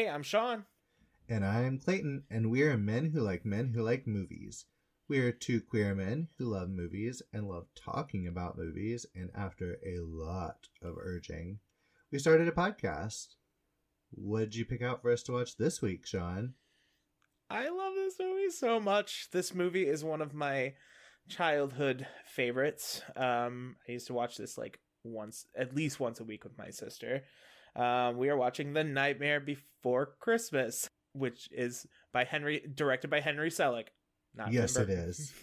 Hey, I'm Sean. And I'm Clayton, and we are men who like men who like movies. We are two queer men who love movies and love talking about movies, and after a lot of urging, we started a podcast. What did you pick out for us to watch this week, Sean? I love this movie so much. This movie is one of my childhood favorites. Um, I used to watch this like once, at least once a week with my sister. Um, we are watching The Nightmare Before Christmas, which is by Henry, directed by Henry Selick. Not yes, it is.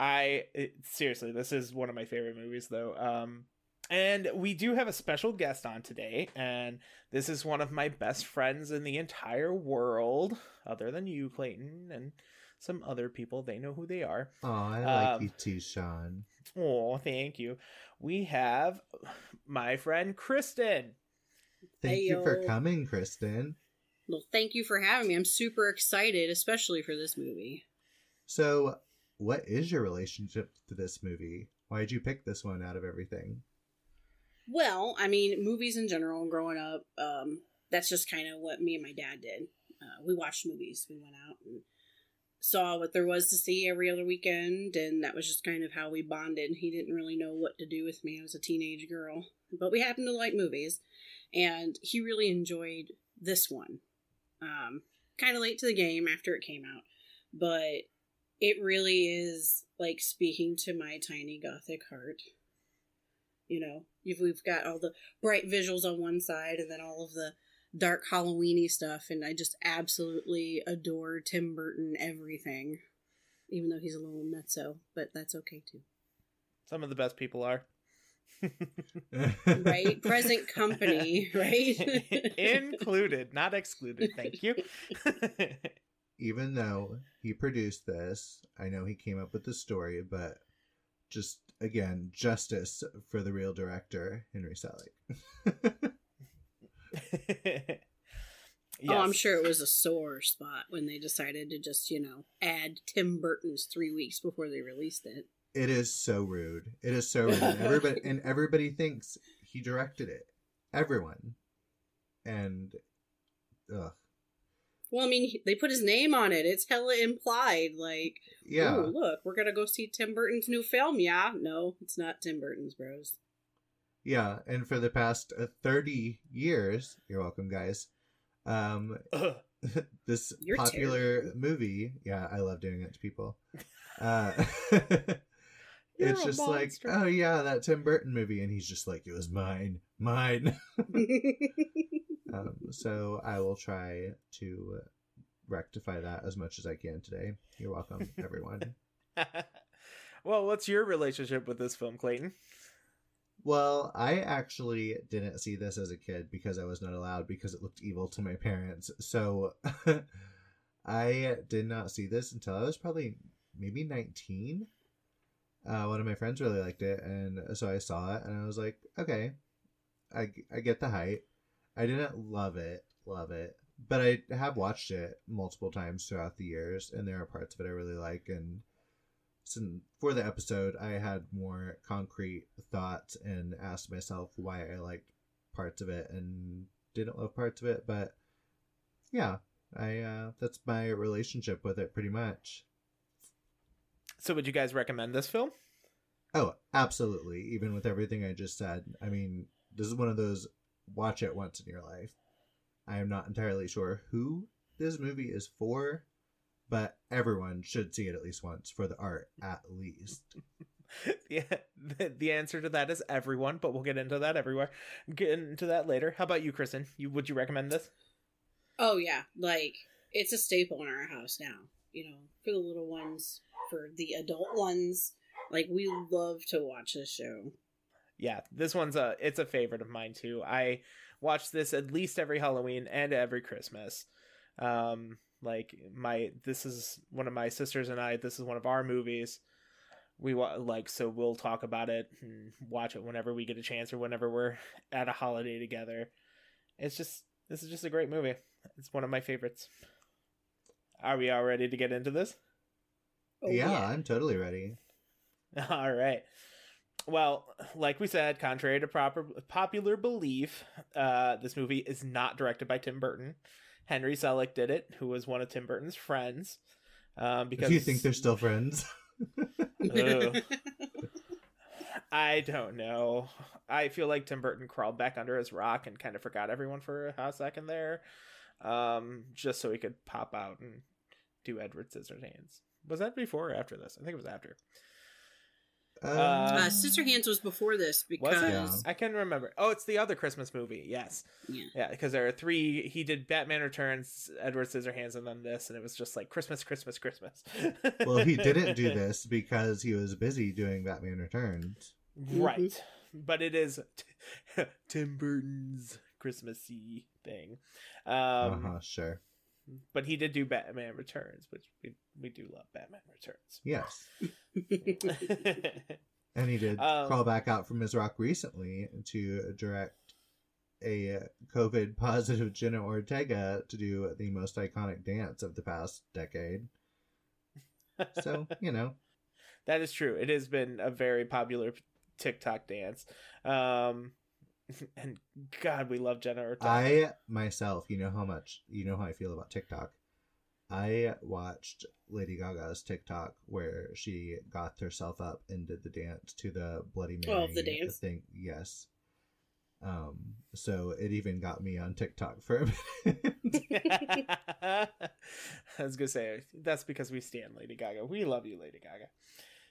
I it, seriously, this is one of my favorite movies, though. Um, and we do have a special guest on today, and this is one of my best friends in the entire world, other than you, Clayton, and some other people. They know who they are. Oh, I like um, you too, Sean. Oh, thank you. We have my friend Kristin. Thank hey, you for coming, Kristin. Well, thank you for having me. I'm super excited, especially for this movie. So, what is your relationship to this movie? Why did you pick this one out of everything? Well, I mean, movies in general, growing up, um, that's just kind of what me and my dad did. Uh, we watched movies. We went out and saw what there was to see every other weekend, and that was just kind of how we bonded. He didn't really know what to do with me. I was a teenage girl, but we happened to like movies, and he really enjoyed this one. Um, kind of late to the game after it came out, but it really is like speaking to my tiny gothic heart. You know, if we've got all the bright visuals on one side, and then all of the dark Halloweeny stuff, and I just absolutely adore Tim Burton everything. Even though he's a little nutso, but that's okay too. Some of the best people are right? Present company, right? Included, not excluded. Thank you. Even though he produced this, I know he came up with the story, but just again, justice for the real director, Henry Selick. Yes. Oh, I'm sure it was a sore spot when they decided to just, you know, add Tim Burton's three weeks before they released it. It is so rude. It is so rude. And everybody and everybody thinks he directed it. Everyone. And ugh. Well, I mean, they put his name on it. It's hella implied. Like, yeah, look, we're gonna go see Tim Burton's new film. Yeah, no, it's not Tim Burton's, bros. Yeah, and for the past uh, thirty years, you're welcome, guys. Um, this You're popular terrible. movie. Yeah, I love doing it to people. Uh, it's just like, oh yeah, that Tim Burton movie, and he's just like, it was mine, mine. um, so I will try to rectify that as much as I can today. You're welcome, everyone. well, what's your relationship with this film, Clayton? Well, I actually didn't see this as a kid because I was not allowed because it looked evil to my parents. So I did not see this until I was probably maybe 19 uh, one of my friends really liked it, and so I saw it, and I was like, okay, I, I get the height. I didn't love it, love it, but I have watched it multiple times throughout the years, and there are parts of it I really like. And so for the episode, I had more concrete thoughts and asked myself why I liked parts of it and didn't love parts of it. But yeah, I uh, that's my relationship with it pretty much. So, would you guys recommend this film? Oh, absolutely. Even with everything I just said, I mean, this is one of those watch it once in your life. I am not entirely sure who this movie is for, but everyone should see it at least once for the art, at least. yeah, the, the answer to that is everyone, but we'll get into that everywhere. Get into that later. How about you, Kristin? You would you recommend this? Oh yeah, like it's a staple in our house now. You know, for the little ones, for the adult ones. Like we love to watch this show. Yeah, this one's a it's a favorite of mine too. I watch this at least every Halloween and every Christmas. Um like my this is one of my sisters and I this is one of our movies. We like so we'll talk about it and watch it whenever we get a chance or whenever we're at a holiday together. It's just this is just a great movie. It's one of my favorites. Are we all ready to get into this? Oh, yeah, yeah, I'm totally ready. All right. well, like we said, contrary to proper popular belief, uh, this movie is not directed by Tim Burton. Henry Selick did it, who was one of Tim Burton's friends. Um, because Do you think they're still friends? I don't know. I feel like Tim Burton crawled back under his rock and kind of forgot everyone for a hot second there, um, just so he could pop out and do Edward Scissorhands. Was that before or after this? I think it was after. Um, uh, Scissorhands was before this Was it? because I can remember. Oh, it's the other Christmas movie. Yes. yeah. Yeah, because there are three. He did Batman Returns, Edward Scissorhands, and then this, and it was just like Christmas, Christmas, Christmas. well, he didn't do this because he was busy doing Batman Returns. right? But it is t- Tim Burton's Christmassy thing. Um, uh huh. Sure. But he did do Batman Returns, which we we do love Batman Returns. Yes. And he did Um, crawl back out from his rock recently to direct a COVID positive Jenna Ortega to do the most iconic dance of the past decade. So, you know, that is true. It has been a very popular TikTok dance. Um, and God, we love Jenna Ortega. I myself, you know how much, you know how I feel about TikTok. I watched Lady Gaga's TikTok where she got herself up and did the dance to the Bloody Mary Oh, the dance? thing. Yes. Um. So it even got me on TikTok for a minute. I was gonna say that's because we stand Lady Gaga. We love you, Lady Gaga.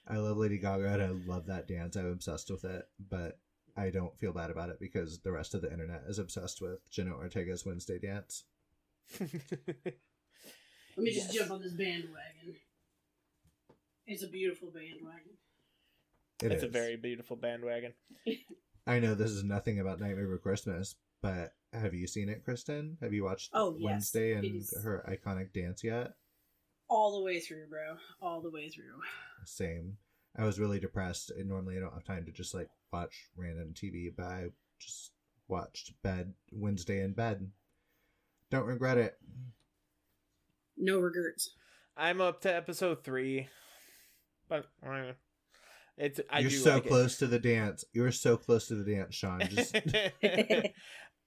I love Lady Gaga and I love that dance. I'm obsessed with it, but I don't feel bad about it because the rest of the internet is obsessed with Jenna Ortega's Wednesday dance. Let me just Yes. jump on this bandwagon. It's a beautiful bandwagon. It it's a very beautiful bandwagon. I know this is nothing about Nightmare Before Christmas, but have you seen it, Kristin? Have you watched Oh, yes. Wednesday and It is- her iconic dance yet? All the way through, bro. All the way through. Same. I was really depressed, and normally I don't have time to just like watch random TV, but I just watched Bed Wednesday in bed. Don't regret it. No regrets. I'm up to episode three, but uh, it's I You're do so like it. close to the dance. You're so close to the dance, Sean. Just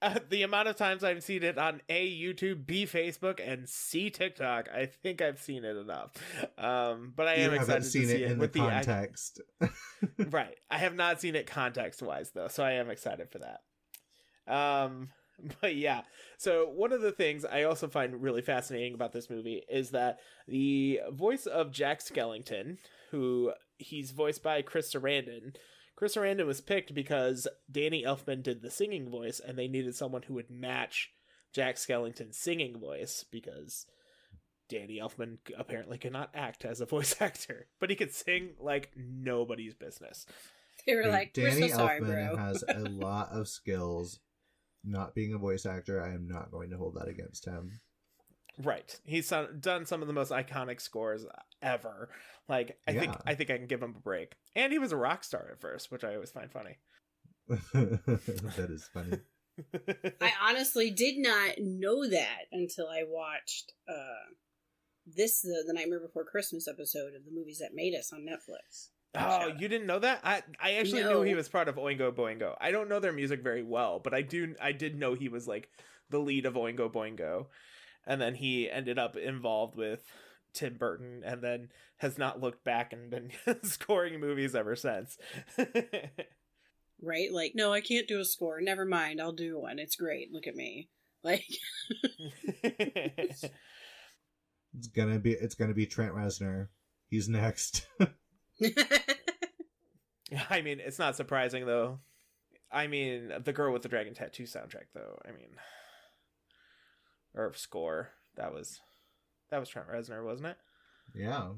Uh, the amount of times I've seen it on A YouTube, B Facebook, and C TikTok, I think I've seen it enough. Um, but I you am haven't excited seen to see it it, in the with the context. right. I have not seen it context wise though, so I am excited for that. Um, but yeah. So one of the things I also find really fascinating about this movie is that the voice of Jack Skellington, who he's voiced by Chris Sarandon. Chris Sarandon was picked because Danny Elfman did the singing voice, and they needed someone who would match Jack Skellington's singing voice because Danny Elfman apparently cannot act as a voice actor, but he could sing like nobody's business. They were like, Danny we're so sorry, Elfman bro. has a lot of skills. Not being a voice actor, I am not going to hold that against him. Right. He's done some of the most iconic scores ever. Like I think I think I can give him a break. And he was a rock star at first, which I always find funny. that is funny. I honestly did not know that until I watched uh, this, the, the Nightmare Before Christmas episode of the movies that made us on Netflix. Oh, Shout you didn't know that? I I actually No. knew he was part of Oingo Boingo. I don't know their music very well, but I do I did know he was like the lead of Oingo Boingo. And then he ended up involved with Tim Burton and then has not looked back and been scoring movies ever since. Right? Like, no, I can't do a score. Never mind. I'll do one. It's great. Look at me. Like, It's gonna be it's gonna be Trent Reznor. He's next. I mean, it's not surprising though. I mean, the girl with the dragon tattoo soundtrack though. I mean, or score. That was that was Trent Reznor, wasn't it? yeah.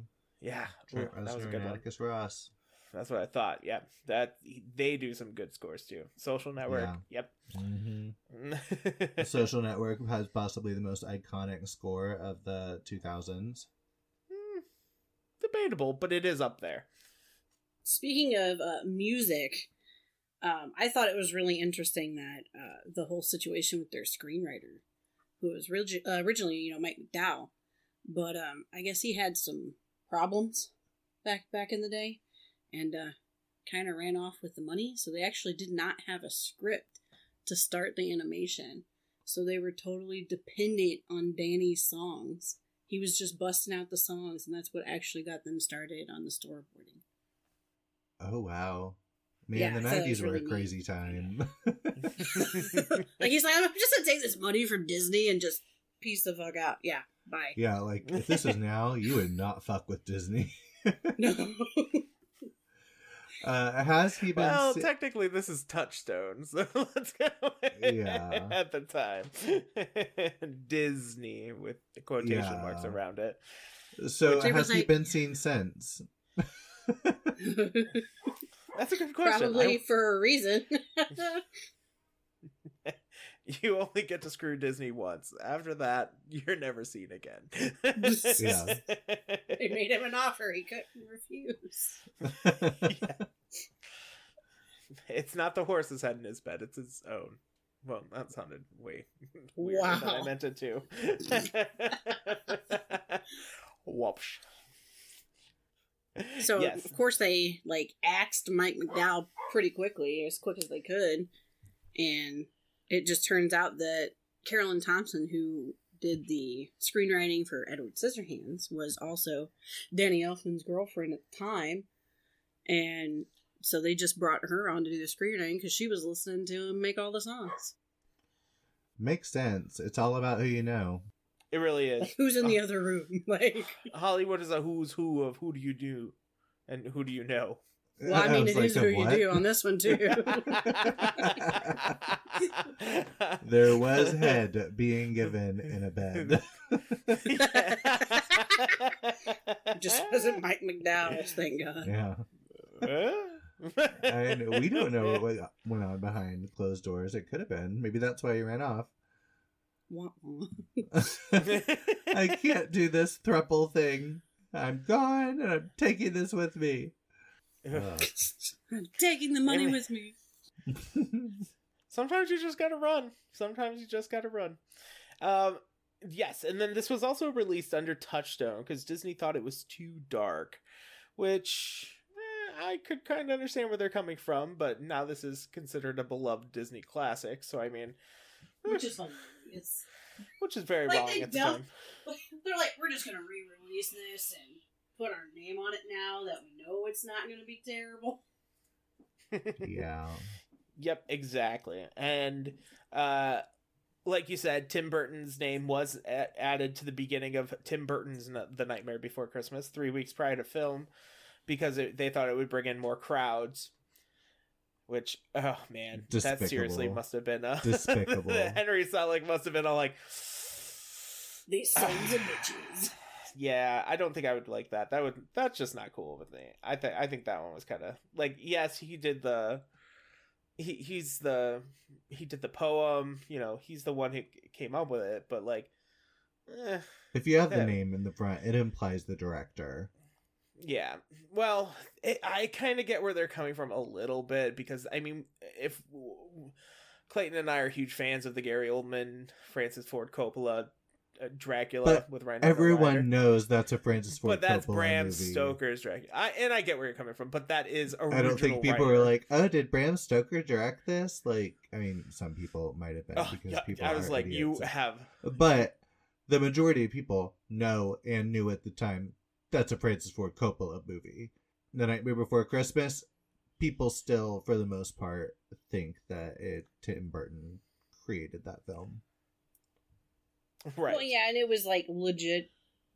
Yeah, Trent Ooh, that was a good and one. Atticus Ross. That's what I thought. Yeah, that they do some good scores too. Social Network. Yep. hmm Social Network has possibly the most iconic score of the 2000s. Debatable, but it is up there. Speaking of uh, music, um, I thought it was really interesting that uh, the whole situation with their screenwriter, who was uh, originally, you know, Mike McDowell, but um, I guess he had some problems back back in the day, and uh, kind of ran off with the money, so they actually did not have a script to start the animation. So they were totally dependent on Danny's songs. He was just busting out the songs, and that's what actually got them started on the storyboarding. Oh wow. Man, Yeah, the nineties were really a neat. crazy time. Like he's like, I'm just gonna take this money from Disney and just piece the fuck out. Yeah, bye. yeah, like if this was now, you would not fuck with Disney. No. Uh, has he been? well, si- technically, this is Touchstone, so let's go. Yeah. At the time, Disney with the quotation marks around it. so Which has he like- been seen since? That's a good question. Probably I- for a reason. you only get to screw Disney once. After that, you're never seen again. Yeah. they made him an offer he couldn't refuse. It's not the horse's head in his bed; it's his own. Well, that sounded way weirder than I meant it to. Whoops. So yes, of course they like axed Mike McDowell pretty quickly, as quick as they could, and it just turns out that Caroline Thompson, who did the screenwriting for Edward Scissorhands, was also Danny Elfman's girlfriend at the time, and so they just brought her on to do the screenwriting because she was listening to him make all the songs. Makes sense. It's all about who you know. it really is. Like, who's in the uh, other room? Like, Hollywood is a who's who of who do you do, and who do you know. Well, I mean, was it like, is "The who you do on this one too. There was head being given in a bed. Just wasn't Mike McDowell's, thank God. Uh. yeah. And we don't know what went- went on behind closed doors. It could have been. Maybe that's why he ran off. Wah, wah. I can't do this thruple thing. I'm gone and I'm taking this with me. I'm taking the money Maybe- with me. Sometimes you just gotta run. Sometimes you just gotta run. Um, yes, and then this was also released under Touchstone because Disney thought it was too dark, which eh, I could kind of understand where they're coming from. But now this is considered a beloved Disney classic, so I mean, Which is hilarious. which is very Like, wrong at the time. They're like, we're just gonna re-release this and put our name on it now that we know it's not gonna be terrible. yeah. Yep, exactly. And uh like you said, Tim Burton's name was a- added to the beginning of Tim Burton's N- The Nightmare Before Christmas 3 weeks prior to film because it, they thought it would bring in more crowds. Which oh man, that seriously must have been a Despicable. Henry Selick must have been all like These sons of bitches. yeah, I don't think I would like that. That would that's just not cool with me. I think I think that one was kind of like yes, he did the he he's the he did the poem, you know, he's the one who came up with it, but like eh, If you have the name in the front, it implies the director. yeah. Well, it, I kind of get where they're coming from a little bit because I mean, if Clayton and I are huge fans of the Gary Oldman, Francis Ford Coppola Uh, Dracula But with Ryan. Everyone knows that's a Francis Ford but that's Coppola Bram movie. Stoker's Dracula. I, and I get where you're coming from, but that is original. I don't think people writer. were like, "Oh, did Bram Stoker direct this?" Like, I mean, some people might have been Oh, because yeah, people. I was are like, idiots. you have. but the majority of people know and knew at the time that's a Francis Ford Coppola movie. The Nightmare Before Christmas, people still, for the most part, think that it Tim Burton created that film. Right. Well, yeah, and it was like legit,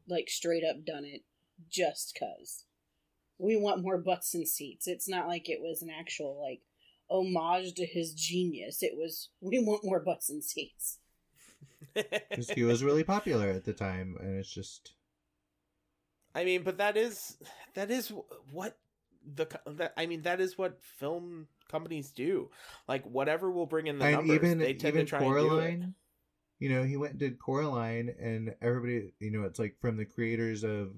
like straight up done it just cause we want more butts and seats. It's not like it was an actual like homage to his genius. It was we want more butts and seats. Because he was really popular at the time, and it's just. I mean, but that is that is what the that I mean that is what film companies do. Like whatever will bring in the and numbers, even they tend even to try and do it. You know, he went and did Coraline, and everybody, you know, it's like from the creators of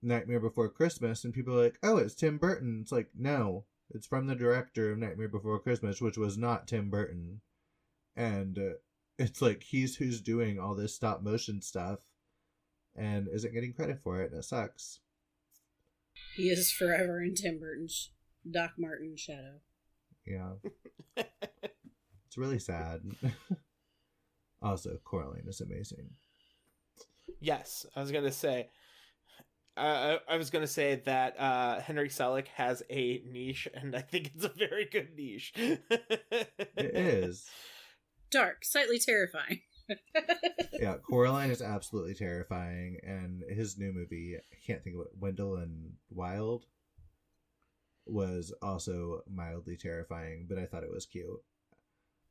Nightmare Before Christmas, and people are like, "Oh, it's Tim Burton." It's like, no, it's from the director of Nightmare Before Christmas, which was not Tim Burton, and uh, it's like he's who's doing all this stop motion stuff, and isn't getting credit for it, and it sucks. He is forever in Tim Burton's Doc Martens shadow. Yeah. it's really sad. also, Coraline is amazing. Yes, I was gonna say. Uh, I was gonna say that uh, Henry Selick has a niche, and I think it's a very good niche. It is. Dark, slightly terrifying. Yeah, Coraline is absolutely terrifying, and his new movie, I can't think of it, Wendell and Wild, was also mildly terrifying, but I thought it was cute.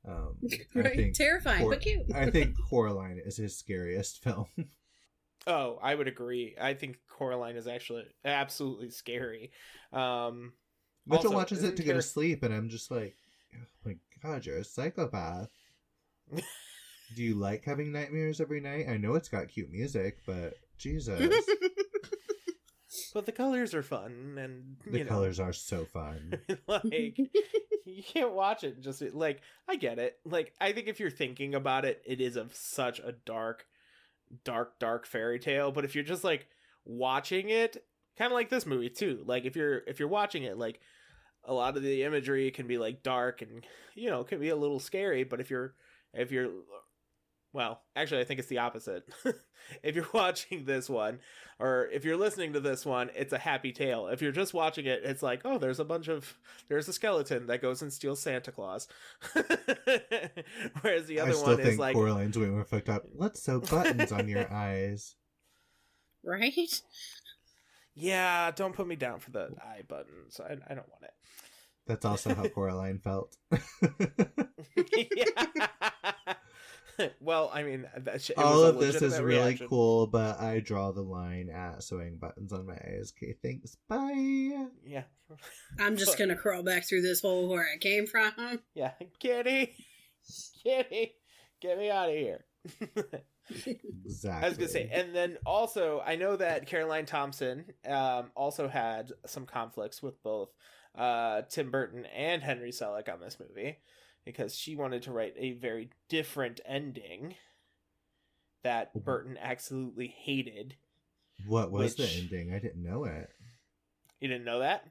Um, I right? think Terrifying, Cor- but cute. I think Coraline is his scariest film. oh, I would agree. I think Coraline is actually absolutely scary. Um, Mitchell Also, watches it isn't to go to sleep, and I'm just like, oh my god, you're a psychopath. Do you like having nightmares every night? I know it's got cute music, but Jesus, but the colors are fun, and the know, colors are so fun. like you can't watch it just like I get it. Like I think if you're thinking about it, it is of such a dark, dark, dark fairy tale. But if you're just like watching it, kind of like this movie too. Like if you're if you're watching it, like a lot of the imagery can be like dark and you know can be a little scary. But if you're if you're well, actually, I think it's the opposite. if you're watching this one, or if you're listening to this one, it's a happy tale. If you're just watching it, it's like, oh, there's a bunch of there's a skeleton that goes and steals Santa Claus. Whereas the I other still one think is like, Coraline's way more fucked up. Let's sew buttons on your eyes. right? yeah, don't put me down for the eye buttons. I, I don't want it. That's also how Coraline felt. yeah. well, I mean, that sh- All of this is really reaction. cool, but I draw the line at sewing buttons on my eyes. Okay, thanks. Bye. Yeah, I'm just gonna crawl back through this hole where I came from. yeah, Kitty, Kitty, get me out of here. Exactly. I was gonna say, and then also I know that Caroline Thompson um, also had some conflicts with both uh, Tim Burton and Henry Selick on this movie because she wanted to write a very different ending that Mhm. Burton absolutely hated. what was the ending? I didn't know it. You didn't know that?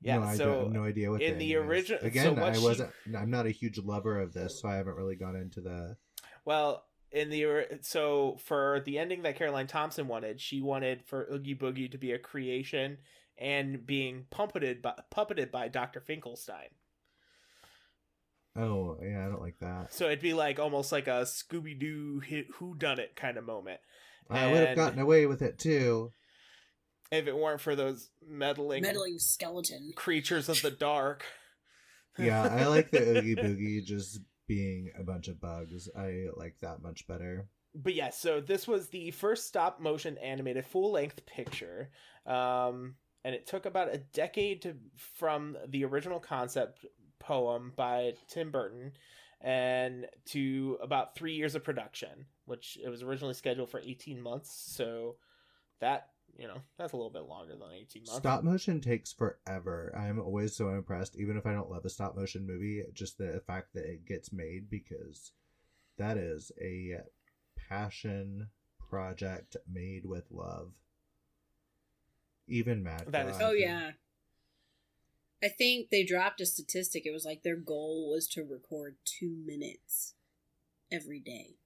Yeah. no, I so don't, no idea what in the, the ending is. origin- so Again, I wasn't. I'm not a huge lover of this, so I haven't really gone into the. Well, in the so for the ending that Caroline Thompson wanted, she wanted for Oogie Boogie to be a creation and being puppeted by puppeted by Dr. Finkelstein. Oh yeah, I don't like that. So it'd be like almost like a Scooby Doo Who Done It kind of moment. I would have gotten away with it too. If it weren't for those meddling, Meddling skeleton. creatures of the dark. Yeah, I like the Oogie Boogie just being a bunch of bugs. I like that much better. but yeah, so this was the first stop motion animated full length picture. Um, and it took about a decade to from the original concept poem by Tim Burton and to about three years of production, which it was originally scheduled for 18 months. So that, you know, that's a little bit longer than 18 months. Stop motion takes forever. I'm always so impressed, even if I don't love a stop motion movie, just the fact that it gets made because that is a passion project made with love. Even Mad That is- God. Oh yeah. I think they dropped a statistic. It was like their goal was to record two minutes every day.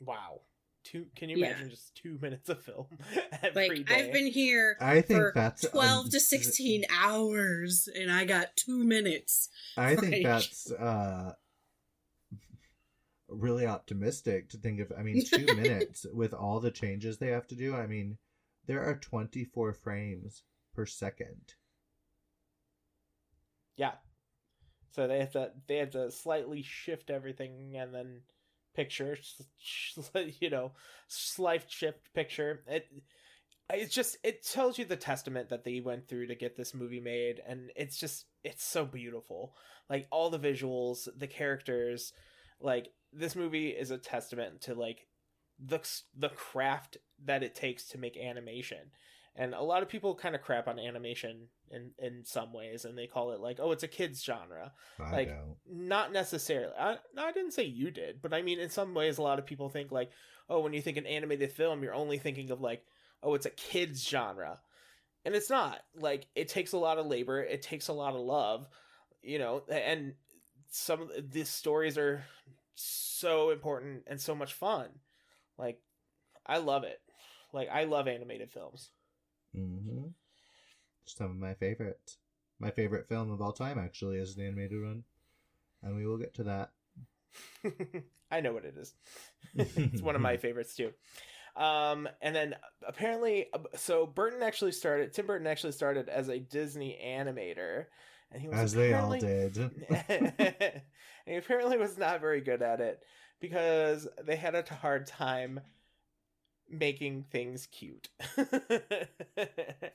Wow. Two, can you Yeah. imagine just two minutes of film every Like day? I've been here I think for that's twelve um, to sixteen hours, and I got two minutes. I think that's uh really optimistic to think of I mean 2 minutes with all the changes they have to do. I mean there are 24 frames per second. Yeah. So they have to they have to slightly shift everything and then picture, you know, slight shift picture. It it's just it tells you the testament that they went through to get this movie made, and it's just it's so beautiful. Like all the visuals, the characters, like this movie is a testament to like the the craft that it takes to make animation and a lot of people kind of crap on animation in in some ways and they call it like oh it's a kids genre. I Like, don't. not necessarily. I, I didn't say you did but i mean in some ways a lot of people think like oh when you think an animated film you're only thinking of like oh it's a kids genre. And it's not. Like it takes a lot of labor. It takes a lot of love you know and some of these stories are so important and so much fun. Like i love it. Like i love animated films Mm-hmm. Some of my favorite, My favorite film of all time actually is the animated one, and we will get to that. i know what it is it's one of my favorites too um and then apparently so burton actually started tim burton actually started as a disney animator and he was As they all did. and he apparently was not very good at it because they had a hard time making things cute.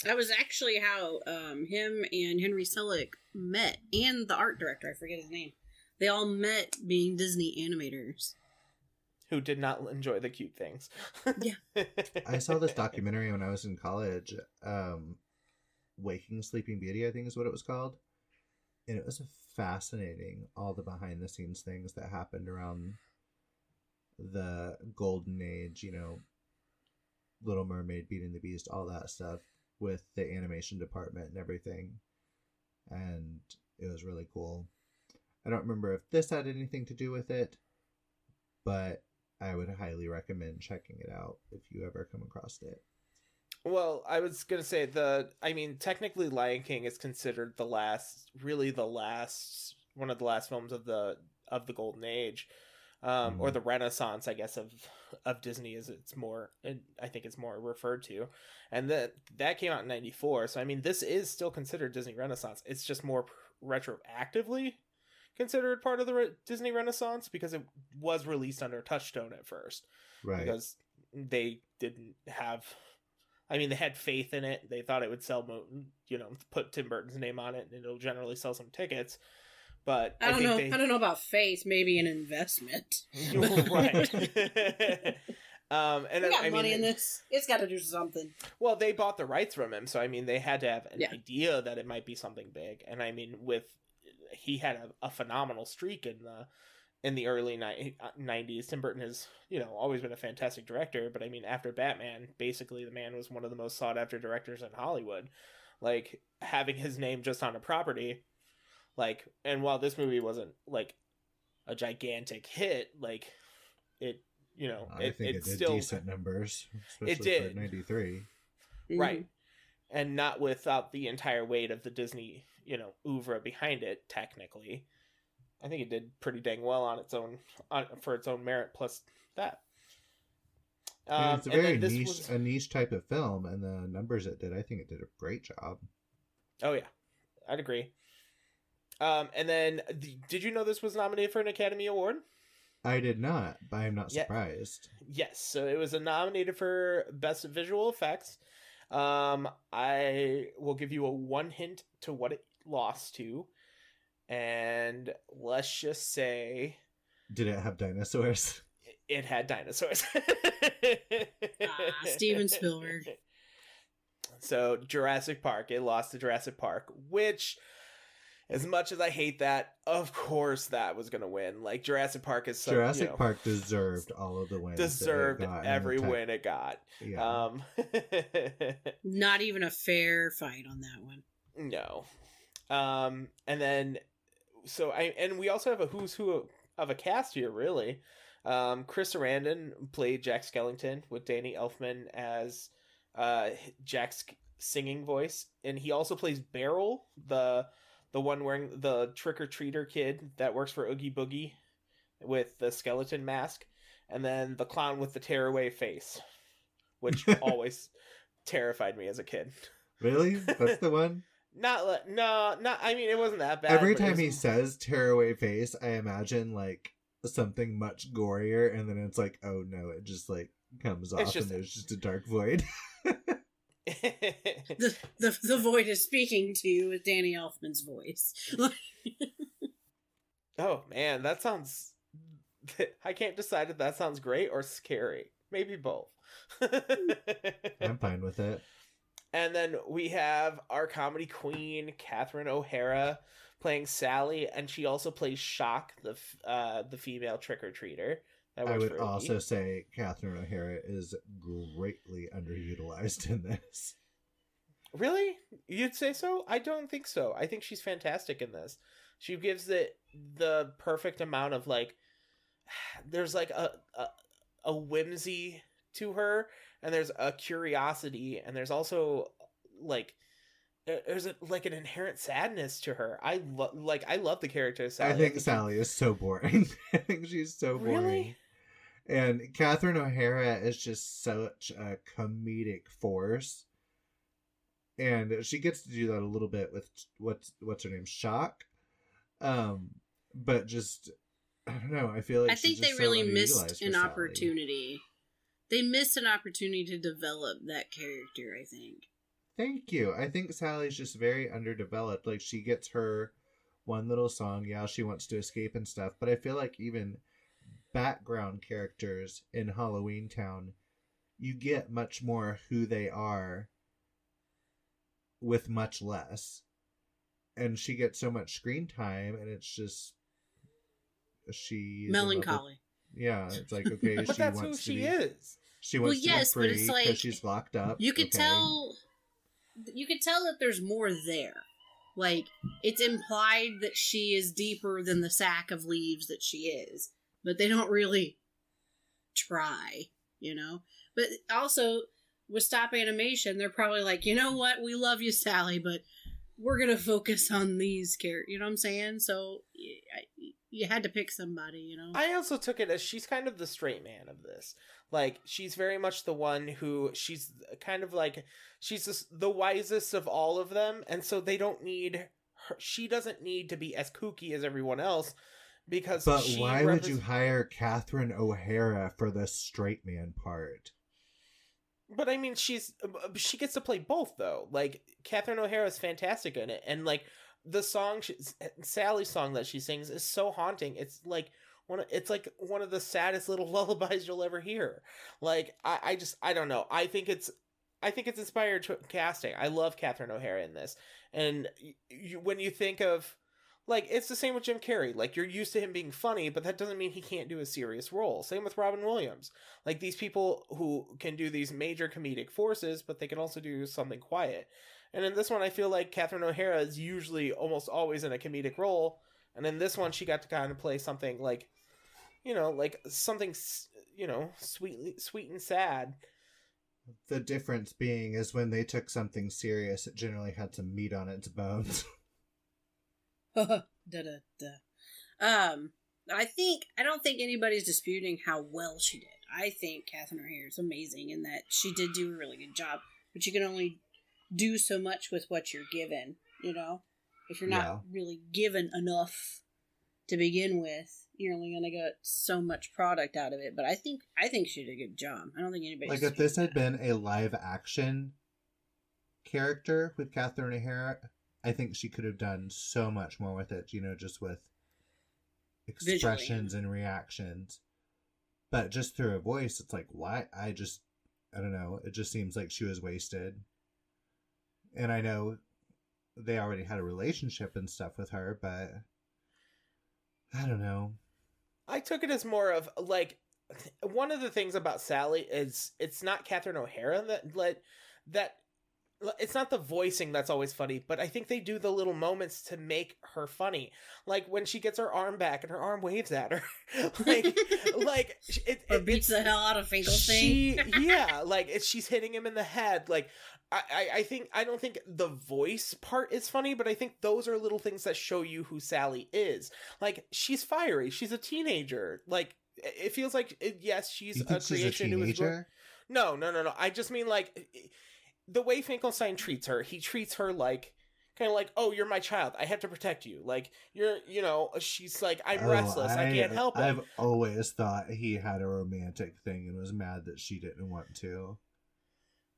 That was actually how um, him and Henry Selick met, and the art director. I forget his name. They all met being Disney animators. Who did not enjoy the cute things. Yeah. I saw this documentary when I was in college. Um, Waking Sleeping Beauty, I think is what it was called, and it was fascinating. All the behind the scenes things that happened around the golden age. You know, Little Mermaid, Beauty and the Beast, all that stuff with the animation department and everything, and it was really cool. I don't remember if this had anything to do with it, but I would highly recommend checking it out if you ever come across it. Well, I was gonna say the. I mean, technically, Lion King is considered the last, really the last, one of the last films of the of the Golden Age, um, or Mhm. the Renaissance, I guess of of Disney, is it's more. I think it's more referred to, and that that came out in '94. So I mean, this is still considered Disney Renaissance. It's just more retroactively considered part of the Re- Disney Renaissance because it was released under Touchstone at first Right. because they didn't have I mean they had faith in it. They thought it would sell you know, put Tim Burton's name on it and it'll generally sell some tickets. But I don't think know. they I don't know about faith. Maybe an investment. right. um and we then, got I money mean, in this. It's got to do something. Well, they bought the rights from him, so I mean, they had to have an Yeah. idea that it might be something big. And I mean, with he had a, a phenomenal streak in the in the early ni- 90s. Tim Burton has, you know, always been a fantastic director, but I mean, after Batman, basically the man was one of the most sought after directors in Hollywood. Like having his name just on a property, like, and while this movie wasn't like a gigantic hit, like it, you know, I it, think it did still decent numbers, especially did. for '93. right and not without the entire weight of the disney you know oeuvre behind it technically i think it did pretty dang well on its own on, for its own merit plus that And um, it's a very niche, was- a niche type of film, and the numbers it did, I think it did a great job. oh yeah i'd agree um, and then d- did you know this was nominated for an academy award I did not, but I'm not Yeah. surprised. Yes, so it was nominated for best visual effects. Um, I will give you a one hint to what it lost to, and let's just say Did it have dinosaurs? it had dinosaurs. Ah, Steven Spielberg. So Jurassic Park, it lost to Jurassic Park, which. As much as I hate that, of course that was gonna win. Like Jurassic Park is so, Jurassic you know, Park deserved all of the wins. that it deserved got every tech- win it got. Yeah. Um, Not even a fair fight on that one. No. Um, and then, so I and we also have a who's who of a cast here, really. Um, Chris Sarandon played Jack Skellington with Danny Elfman as uh Jack's singing voice, and he also plays Barrel, the the one wearing the trick or treater kid that works for Oogie Boogie with the skeleton mask, and then the clown with the tearaway face, which always terrified me as a kid. really? That's the one? Not li- no, not. I mean, it wasn't that bad. Every time was- he says tearaway face, I imagine like something much gorier, and then it's like, oh no, it just like comes off just- and there's just a dark void. The the, the void is speaking to you with Danny Elfman's voice. oh man, that sounds. I can't decide if that sounds great or scary. Maybe both. I'm fine with it. and then we have our comedy queen, Catherine O'Hara, playing Sally, and she also plays Shock, the uh, the female trick or treater. I would also say Catherine O'Hara is greatly underutilized in this. Really? You'd say so? I don't think so. I think she's fantastic in this. She gives it the perfect amount of like there's like a a, a whimsy to her and there's a curiosity and there's also like there's a, like an inherent sadness to her. I love like I love the character of Sally. I think Sally is so boring. I think she's so boring. Really? And Catherine O'Hara is just such a comedic force. And she gets to do that a little bit with what's what's her name, Shock. Um, but just I don't know. I feel like I think they so really missed an opportunity. They missed an opportunity to develop that character. I think. Thank you. I think Sally's just very underdeveloped. Like she gets her one little song, yeah, she wants to escape and stuff, but I feel like even background characters in Halloween Town, you get much more who they are with much less. And she gets so much screen time and it's just she Melancholy. Yeah, it's like okay, but she that's who wants to she be, is. She Well, wants yes, to but be it's free because like- she's locked up. You could okay. tell. You could tell that there's more there. Like it's implied that she is deeper than the sack of leaves that she is, but they don't really try, you know. But also with stop animation, they're probably like, you know what, we love you, Sally, but we're gonna focus on these characters. You know what I'm saying? So you had to pick somebody, you know. I also took it as she's kind of the straight man of this. Like she's very much the one who she's kind of like she's the wisest of all of them, and so they don't need her. She doesn't need to be as kooky as everyone else because. But why would you hire Catherine O'Hara for the straight man part? But I mean, she's uh, uh, she gets to play both though. Like Catherine O'Hara is fantastic in it, and like the song, she, uh, Sally's song that she sings is so haunting. It's like one. Of, it's like one of the saddest little lullabies you'll ever hear. Like I, I just I don't know. I think it's I think it's inspired casting. I love Catherine O'Hara in this, and you, when you think of like it's the same with Jim Carrey. Like you're used to him being funny, but that doesn't mean he can't do a serious role. Same with Robin Williams. Like these people who can do these major comedic forces, but they can also do something quiet. And in this one, I feel like Catherine O'Hara is usually almost always in a comedic role, and in this one, she got to kind of play something like, you know, like something, you know, sweet, sweet and sad. The difference being is when they took something serious, it generally had some meat on its bones. da da da. Um, I think I don't think anybody's disputing how well she did. I think Catherine O'Hara is amazing in that she did do a really good job, but you can only do so much with what you're given. You know, if you're not Yeah. really given enough to begin with, you're only gonna get so much product out of it. But I think I think she did a good job. I don't think anybody like if this had been a live action character with Catherine O'Hara, I think she could have done so much more with it, you know, just with expressions and reactions. But just through her voice, it's like, why? I just, I don't know. It just seems like she was wasted. And I know they already had a relationship and stuff with her, but I don't know. I took it as more of like one of the things about Sally is it's not Catherine O'Hara that let that it's not the voicing that's always funny, but I think they do the little moments to make her funny. Like when she gets her arm back and her arm waves at her, like like it, or it- beats it's- the hell out of Finkelstein. she yeah like it's, she's hitting him in the head. Like I, I i think i don't think the voice part is funny but i think those are little things that show you who sally is. Like she's fiery. She's a teenager. Like it it feels like it, yes she's You a think she's a creation Who is, was no no no no. I just mean like the way finkelstein treats her he treats her like kind of like oh you're my child i have to protect you like you're you know she's like i'm Oh, restless i, can't help it I've always thought he had a romantic thing and was mad that she didn't want to.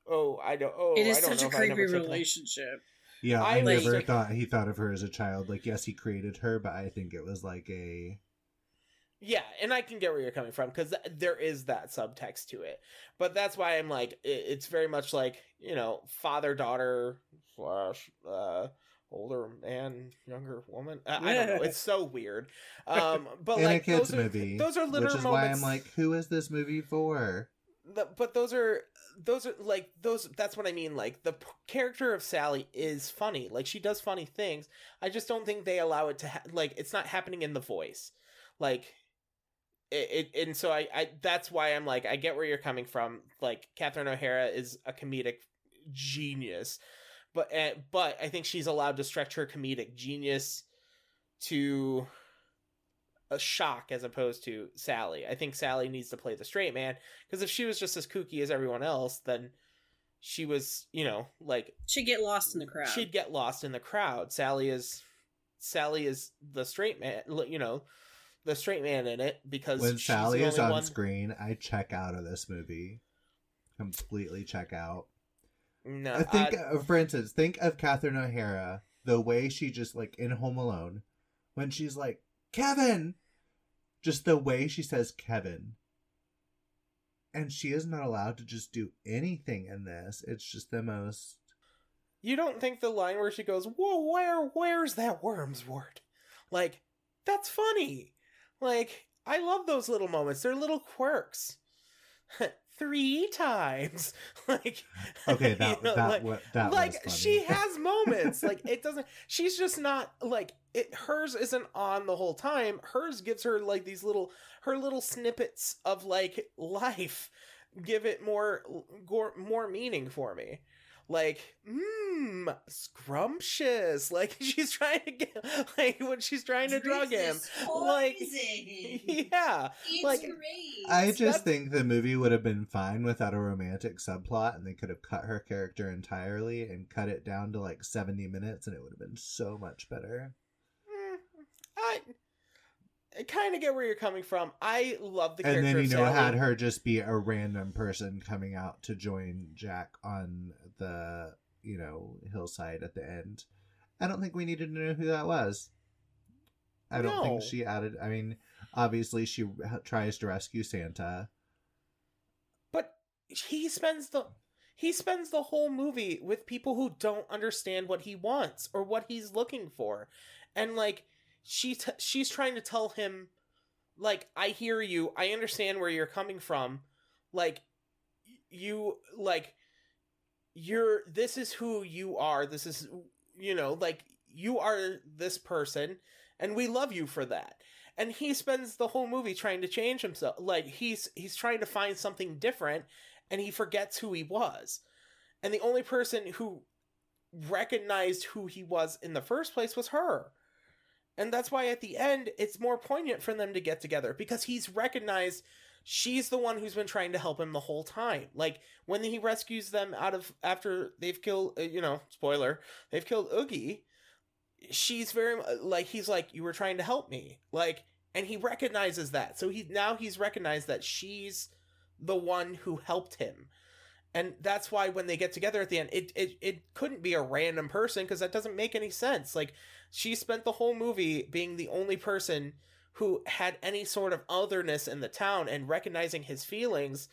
oh i don't oh it is I don't such know a if I creepy never took that. relationship. Yeah, I, I like- never thought he thought of her as a child. Like, yes, he created her, but I think it was like a Yeah, and I can get where you're coming from because there is that subtext to it. But that's why I'm like, it, it's very much like you know, father daughter slash uh, older man, younger woman. I, I don't know. It's so weird. Um, but in like a kids those are, movie. those are literal which is why. I'm like, who is this movie for? the, but those are those are like those that's what i mean like the p- character of sally is funny like she does funny things i just don't think they allow it to ha- like it's not happening in the voice like it, it and so I, I that's why i'm like i get where you're coming from like catherine o'hara is a comedic genius but uh, but i think she's allowed to stretch her comedic genius to a shock as opposed to Sally. I think Sally needs to play the straight man because if she was just as kooky as everyone else, then she was, you know, like She'd get lost in the crowd. she'd get lost in the crowd. Sally is Sally is the straight man, you know, the straight man in it because when Sally is on one- screen, I check out of this movie. Completely check out. No, I think, I- uh, for instance, think of Catherine O'Hara, the way she just like in Home Alone, when she's like Kevin, just the way she says Kevin, and she is not allowed to just do anything in this. It's just the most. you don't think the line where she goes, "Whoa, where, where's that worm's word?" Like, that's funny. Like, I love those little moments. They're little quirks. Three times, like Okay, that you know, that like, that like she has moments. like it doesn't. She's just not like it. Hers isn't on the whole time. Hers gives her like these little her little snippets of like life give it more more meaning for me. Like, mmm, scrumptious. Like she's trying to get like when she's trying to drug him. Like, yeah, it's like- great. I That's- just think the movie would have been fine without a romantic subplot, and they could have cut her character entirely and cut it down to like seventy minutes, and it would have been so much better. Mm, I. I kind of get where you're coming from. I love the and character then you know Sally. had her just be a random person coming out to join Jack on the you know hillside at the end. I don't think we needed to know who that was. I don't think she added. I mean, obviously she tries to rescue Santa. but he spends the he spends the whole movie with people who don't understand what he wants or what he's looking for and like she t- she's trying to tell him like i hear you i understand where you're coming from like you like you're this is who you are. This is you know like you are this person and we love you for that. And he spends the whole movie trying to change himself like he's he's trying to find something different and he forgets who he was. And the only person who recognized who he was in the first place was her. And that's why at the end it's more poignant for them to get together because he's recognized she's the one who's been trying to help him the whole time. Like when he rescues them out of after they've killed uh, you know spoiler they've killed oogie she's very like he's like you were trying to help me. Like and he recognizes that. So he now he's recognized that she's the one who helped him. And that's why when they get together at the end it it, it couldn't be a random person because that doesn't make any sense. Like she spent the whole movie being the only person who had any sort of otherness in the town and recognizing his feelings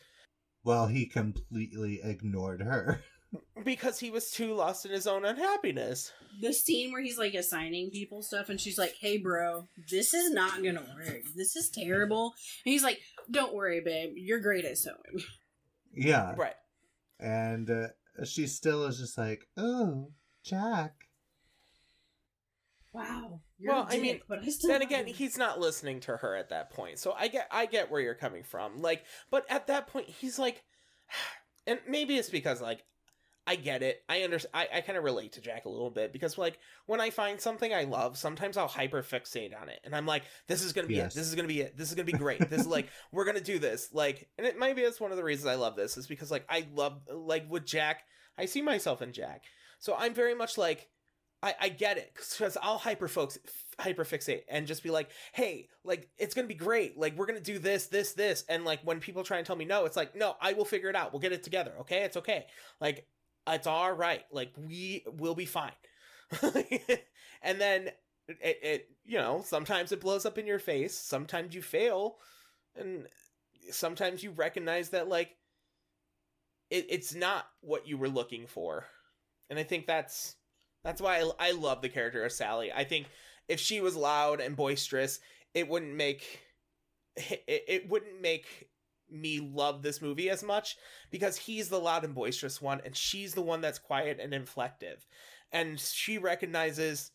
Well, he completely ignored her. because he was too lost in his own unhappiness. The scene where he's like assigning people stuff and she's like hey bro this is not gonna work. This is terrible. And he's like don't worry babe. You're great at sewing. Yeah, right. And uh, she still is just like, "Oh, Jack." wow Well, I mean, but I still then again you. he's not listening to her at that point. So i get i get where you're coming from. Like but at that point he's like and maybe it's because like i get it. I understand i, I kind of relate to jack a little bit because like when i find something i love sometimes i'll hyper fixate on it. And i'm like this is gonna be Yes. it this is gonna be it. This is gonna be great. This is like we're gonna do this. Like and it maybe it's one of the reasons i love this is because like i love like with jack i see myself in jack. So i'm very much like I, I get it because I'll hyper focus, hyper fixate, and just be like, "Hey, like it's gonna be great. Like we're gonna do this, this, this." And like when people try and tell me no, it's like, "No, I will figure it out. We'll get it together. Okay, it's okay. Like it's all right. Like we will be fine." and then it, it, you know, sometimes it blows up in your face. Sometimes you fail, and sometimes you recognize that like it, it's not what you were looking for. And I think that's that's why I, I love the character of Sally. I think if she was loud and boisterous, it wouldn't make it, it wouldn't make me love this movie as much because he's the loud and boisterous one and she's the one that's quiet and inflective. And she recognizes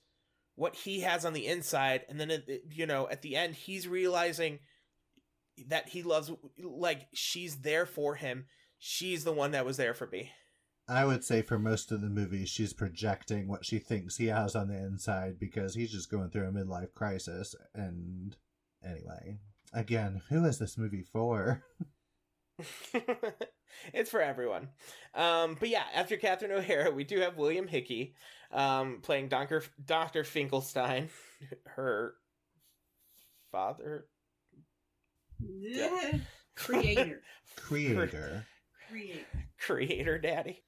what he has on the inside and then you know at the end he's realizing that he loves like she's there for him. She's the one that was there for me I would say for most of the movie, she's projecting what she thinks he has on the inside because he's just going through a midlife crisis. And anyway, again, who is this movie for? it's for everyone. Um, but yeah, after Catherine O'Hara, we do have William Hickey um, playing Dr. Dr. Finkelstein, her father. Yeah. Creator. Creator. Creator. Creator daddy.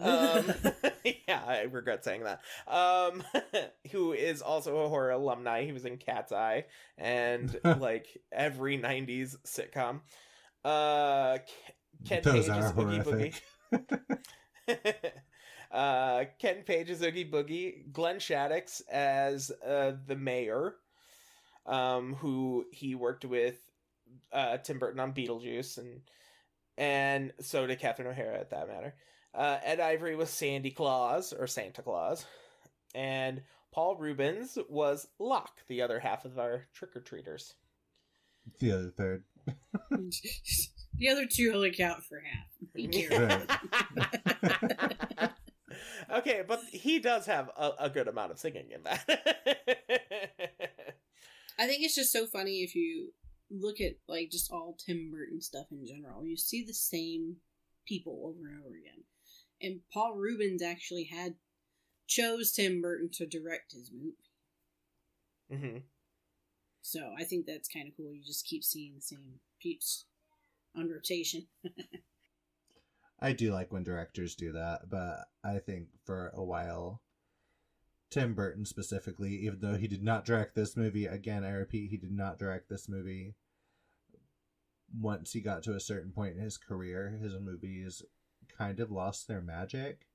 Um, yeah, I regret saying that. Um, who is also a horror alumni. He was in Cat's Eye and like every '90s sitcom. Uh, Ken Those Page is Oogie. Boogie. uh, Ken Page is Oogie Boogie. Glenn Shadix as uh, the mayor, um, who he worked with uh, Tim Burton on Beetlejuice, and and so did Catherine O'Hara at that matter. Uh, Ed Ivory was Sandy Claus or Santa Claus, and Paul Reubens was Lock, the other half of our trick or treaters. The other third. the other two only count for half. Be careful. okay, but he does have a, a good amount of singing in that. I think it's just so funny if you look at like just all Tim Burton stuff in general. You see the same people over and over again. And Paul Reubens actually had chose Tim Burton to direct his movie. hmm So I think that's kind of cool. You just keep seeing the same peeps on rotation. I do like when directors do that, but I think for a while, Tim Burton specifically, even though he did not direct this movie, again, I repeat, he did not direct this movie. Once he got to a certain point in his career, his movies kind of lost their magic.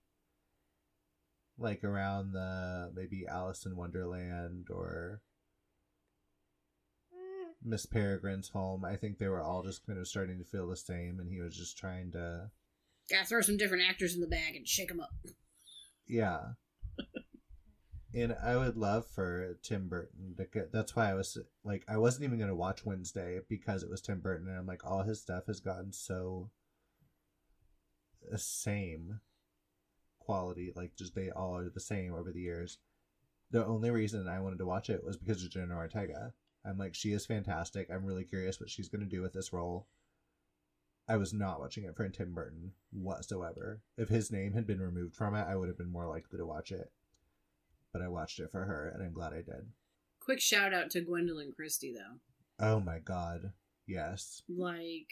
Like around the maybe Alice in Wonderland or mm. Miss Peregrine's Home. I think they were all just kind of starting to feel the same, and he was just trying to Gotta throw some different actors in the bag and shake them up. Yeah. and I would love for Tim Burton to get. That's why I was like, I wasn't even going to watch Wednesday because it was Tim Burton. And I'm like, all his stuff has gotten so the same quality. Like, just they all are the same over the years. The only reason I wanted to watch it was because of Jenna Ortega. I'm like, she is fantastic. I'm really curious what she's going to do with this role. I was not watching it for Tim Burton whatsoever. If his name had been removed from it, I would have been more likely to watch it. But I watched it for her, and I'm glad I did. Quick shout out to Gwendoline Christie though. Oh my god. Yes. Like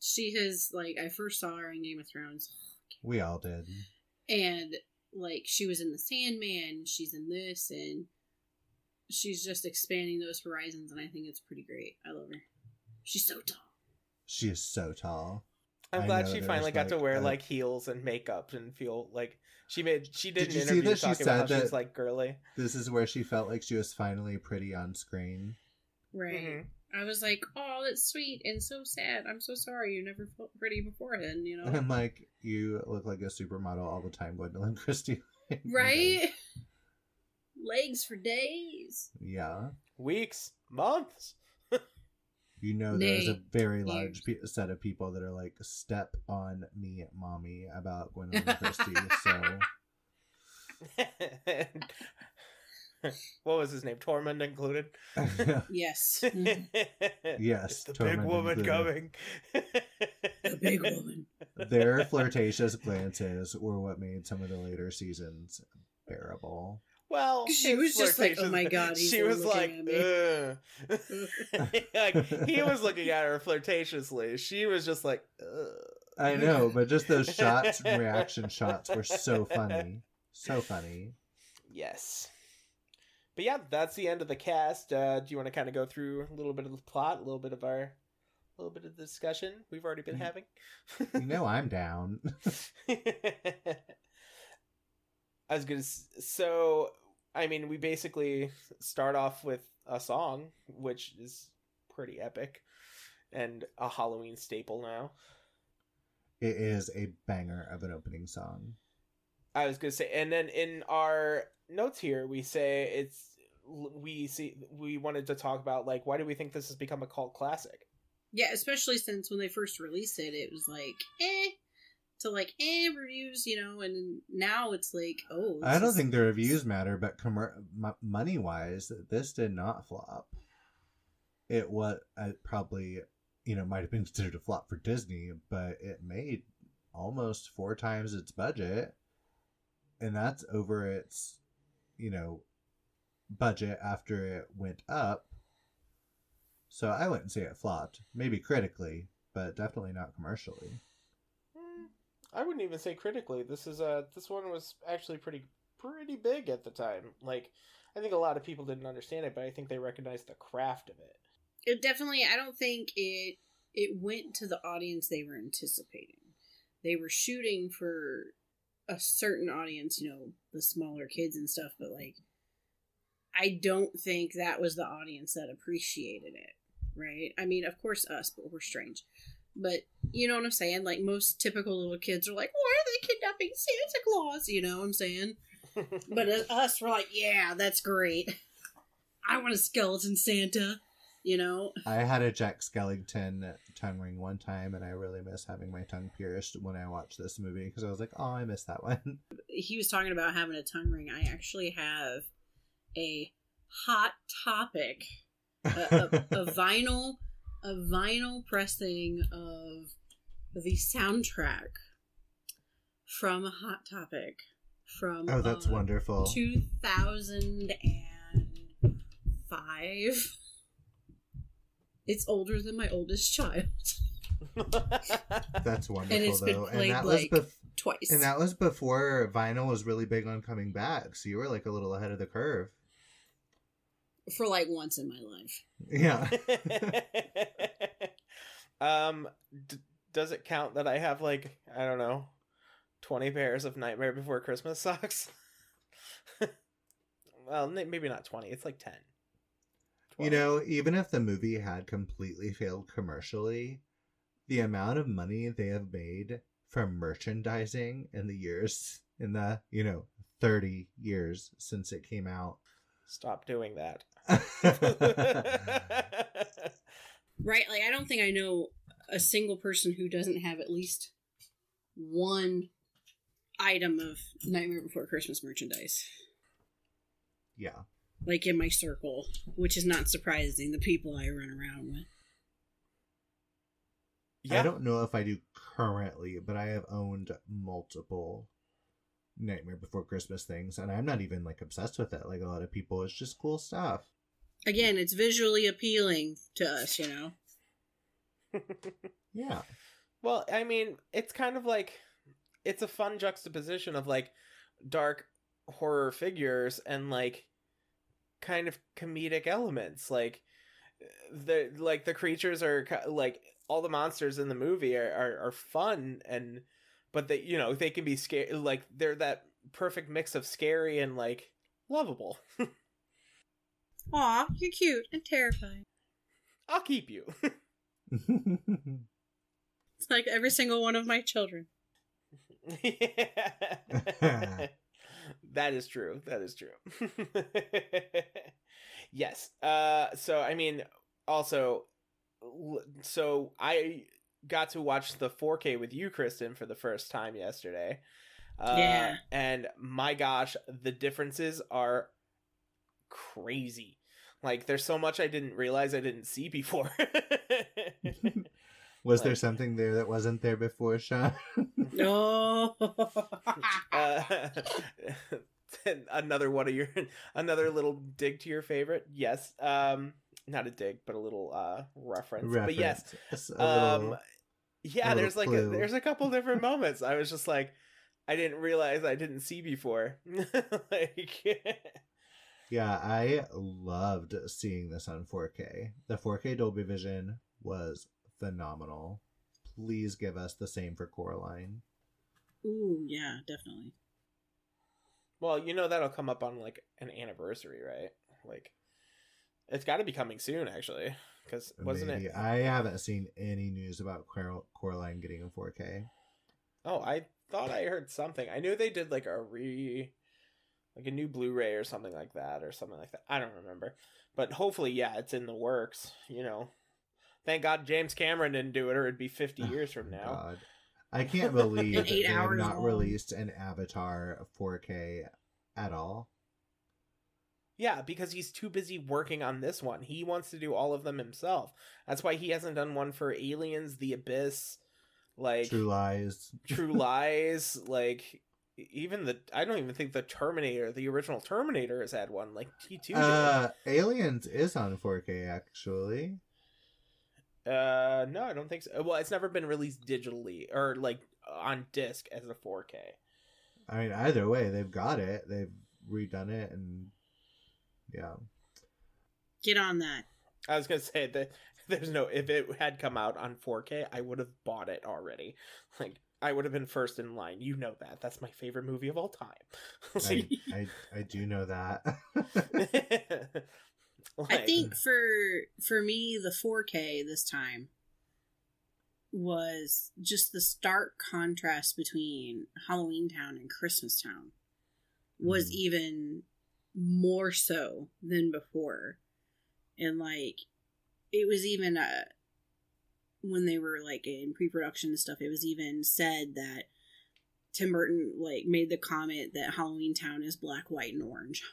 she has like I first saw her in Game of Thrones We all did. and like she was in the Sandman, she's in this and she's just expanding those horizons and I think it's pretty great. I love her. She's so tall. She is so tall. I'm I glad she finally got to wear a- like heels and makeup and feel like she made. She did, Did an you see interview that she talking about how said she was like girly. This is where she felt like she was finally pretty on screen. Right. Mhm. I was like, Oh, that's sweet and so sad. I'm so sorry you never felt pretty before beforehand, you And know? I'm like, you look like a supermodel all the time, Gwendoline Christie. right? Legs for days. Yeah. Weeks, months. You know, there's a very large pe- set of people that are like, step on me, mommy, about Gwendoline Christie. so, what was his name? Tormund included. Yes. Mhm. Yes, it's the Tormund big woman included. coming. the big woman. their flirtatious glances were what made some of the later seasons bearable. Well, She was just like, "Oh my God, he's She was like, looking at Ugh. like he was looking at her flirtatiously. She was just like, Ugh. I know, but just those shots, reaction shots, were so funny, so funny. Yes. But yeah, that's the end of the cast. Uh, do you want to kind of go through a little bit of the plot, a little bit of our, a little bit of the discussion we've already been Mm. having? You know, I'm down. I was gonna. So, I mean, we basically start off with a song, which is pretty epic. and a Halloween staple now. It is a banger of an opening song. I was gonna say, and then in our notes here, we say it's we see we wanted to talk about like why do we think this has become a cult classic? Yeah, especially since when they first released it, it was like eh to like eh reviews, you know, and now it's like oh. I don't think the reviews matter, but commer- m- money wise, this did not flop. It was uh, probably you know might have been considered a flop for Disney, but it made almost four times its budget, and that's over its you know budget after it went up. So I wouldn't say it flopped. Maybe critically, but definitely not commercially. Hmm, I wouldn't even say critically. This is uh this one was actually pretty pretty big at the time. Like I think a lot of people didn't understand it, but I think they recognized the craft of it. It definitely I don't think it it went to the audience they were anticipating. They were shooting for a certain audience, you know, the smaller kids and stuff, but like I don't think that was the audience that appreciated it, right? I mean, of course, us, but we're strange. But you know what I'm saying? Like most typical little kids are like, "Why are they kidnapping Santa Claus?" You know what I'm saying? but uh, us, we're like, "Yeah, that's great. I want a skeleton Santa." You know. I had a Jack Skellington tongue ring one time, and I really miss having my tongue pierced when I watched this movie because I was like, "Oh, I missed that one." He was talking about having a tongue ring. I actually have a hot topic, a, a, a vinyl, a vinyl pressing of the soundtrack from Hot Topic from oh, that's uh, wonderful. 2005. It's older than my oldest child. That's wonderful, and it's been played and that like was bef- twice. and that was before vinyl was really big on coming back. So you were like a little ahead of the curve. for like once in my life. Yeah. um, d- does it count that I have like I don't know, twenty pairs of Nightmare Before Christmas socks? well, maybe not twenty. It's like ten. You know, even if the movie had completely failed commercially, the amount of money they have made from merchandising in the years, in the, you know, 30 years since it came out. Stop doing that. Right? Like, I don't think I know a single person who doesn't have at least one item of Nightmare Before Christmas merchandise. yeah. Like in my circle, which is not surprising, the people I run around with. yeah. I don't know if I do currently, but I have owned multiple Nightmare Before Christmas things, and I'm not even like obsessed with it like a lot of people. It's just cool stuff. Again, it's visually appealing to us, you know? Yeah. Well, I mean, it's kind of like it's a fun juxtaposition of like dark horror figures and like kind of comedic elements. Like the like the creatures are like all the monsters in the movie are are, are fun and but they you know they can be scary like they're that perfect mix of scary and like lovable. Aw, you're cute and terrifying. I'll keep you. It's like every single one of my children. that is true. That is true. yes. Uh so I mean also so I got to watch the 4K with you Kristin for the first time yesterday. Uh, Yeah. and my gosh, the differences are crazy. Like there's so much I didn't realize I didn't see before. Was there something there that wasn't there before, Sean? No. uh, another one of your another little dig to your favorite yes um not a dig but a little uh reference, but yes Reference. Um little- yeah there's like a, there's a couple different moments i was just like i didn't realize i didn't see before like Yeah, I loved seeing this on 4K. The 4K Dolby Vision was phenomenal. Please give us the same for Coraline. Ooh, yeah, definitely. well you know that'll come up on like an anniversary right like It's got to be coming soon, actually, because wasn't Maybe. it? I haven't seen any news about Cor- Coraline getting a 4K. Oh, I thought I heard something. I knew they did like a re, like a new Blu-ray or something like that, or something like that. I don't remember, but hopefully, yeah, it's in the works. You know, thank God James Cameron didn't do it, or it'd be fifty years from now. God. I can't believe And that eight they have not long. released an Avatar 4K at all. Yeah, because he's too busy working on this one. He wants to do all of them himself. That's why he hasn't done one for Aliens, The Abyss, like True Lies. True Lies, like even the I don't even think the Terminator, the original Terminator, has had one. Like T two. Uh, Aliens is on 4K actually. Uh, no, I don't think so. Well, it's never been released digitally or like on disc as a 4K. I mean, either way, they've got it. They've redone it, and yeah. Get on that. I was gonna say that there's no if it had come out on 4K, I would have bought it already. Like I would have been first in line. You know that. That's my favorite movie of all time. I, I I do know that. I think for for me the 4K this time was just the stark contrast between Halloween Town and Christmas Town was Mhm. even more so than before. And like it was even uh when they were like in pre-production and stuff it was even said that Tim Burton like made the comment that Halloween Town is black, white, and orange.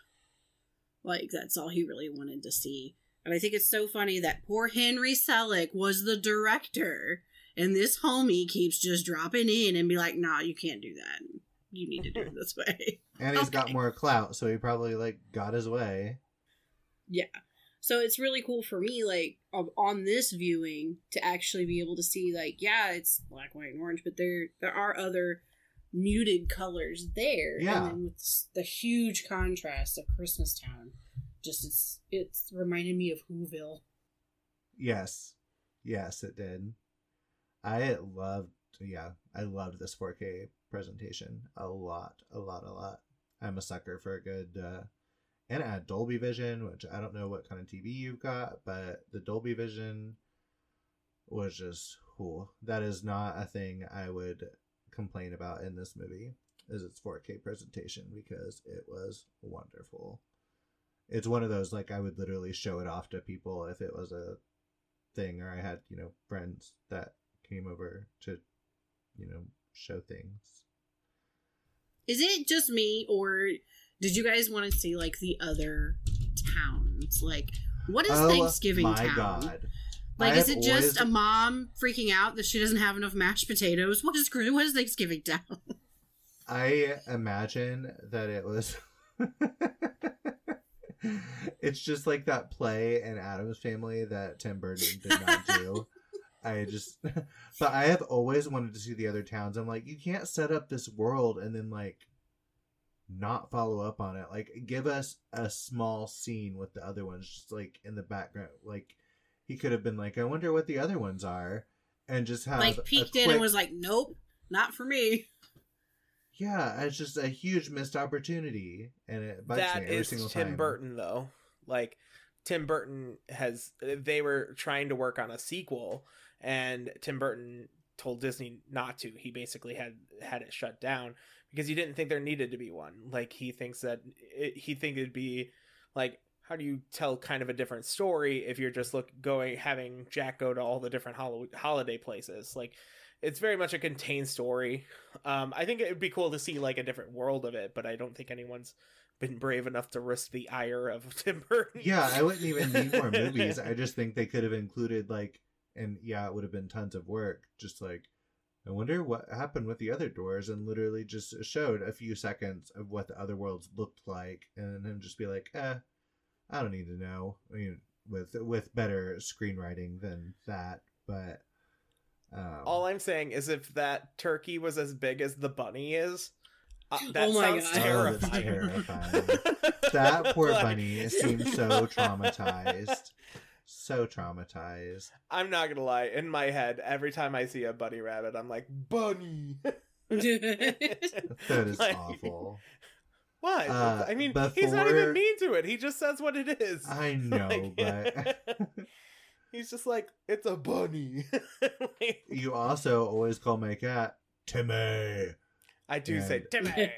Like that's all he really wanted to see. And I think it's so funny that poor Henry Selick was the director, and this homie keeps just dropping in and be like, "Nah, you can't do that. You need to do it this way." and he's got more clout, so he probably like got his way. Yeah. So it's really cool for me, like on this viewing, to actually be able to see, like, yeah, it's black, white, and orange, but there there are other muted colors there. Yeah. And then with the huge contrast of Christmas Town, just it's it's reminded me of Whoville. Yes, yes, it did. I loved, yeah, I loved this 4K presentation a lot, a lot, a lot. I'm a sucker for a good, uh, and had Dolby Vision, which I don't know what kind of TV you've got, but the Dolby Vision was just cool. That is not a thing I would complain about in this movie, is its 4K presentation because it was wonderful. It's one of those like I would literally show it off to people if it was a thing or I had, you know, friends that came over to, you know, show things. Is it just me, or did you guys want to see like the other towns? Like, what is Oh, Thanksgiving my Town? god. Like, is it just always- a mom freaking out that she doesn't have enough mashed potatoes? What is what is Thanksgiving Town? I imagine that it was. it's just like that play in Addams Family that Tim Burton did not do. I just, but I have always wanted to see the other towns. I'm like, you can't set up this world and then like not follow up on it. Like, give us a small scene with the other ones, just like in the background. Like, he could have been like, I wonder what the other ones are, and just have like a peeked in and was like, "Nope, not for me." Yeah, it's just a huge missed opportunity, and it bites that me every is single Tim time. Burton though. Like Tim Burton has they were trying to work on a sequel and Tim Burton told Disney not to. He basically had had it shut down because he didn't think there needed to be one. Like he thinks that it, he think it'd be like how do you tell kind of a different story if you're just look going having Jack go to all the different hol- holiday places? Like it's very much a contained story. Um, I think it would be cool to see like a different world of it, but I don't think anyone's been brave enough to risk the ire of Tim Burton. Yeah, I wouldn't even need more movies. I just think they could have included like, and yeah, it would have been tons of work. Just like, I wonder what happened with the other doors, and literally just showed a few seconds of what the other worlds looked like, and then just be like, eh, I don't need to know. I mean, with with better screenwriting than that, but. Um, All I'm saying is if that turkey was as big as the bunny is, uh, that Oh my sounds God. Oh, that's terrifying. terrifying. that poor Like- bunny seems so traumatized. So traumatized. I'm not gonna lie. In my head, every time I see a bunny rabbit, I'm like, bunny. That is Like, awful. What? Uh, I mean, he's not even mean to it. He just says what it is. I know, Like- but he's just like, it's a bunny. Like, you also always call my cat Timmy. I do say Timmy,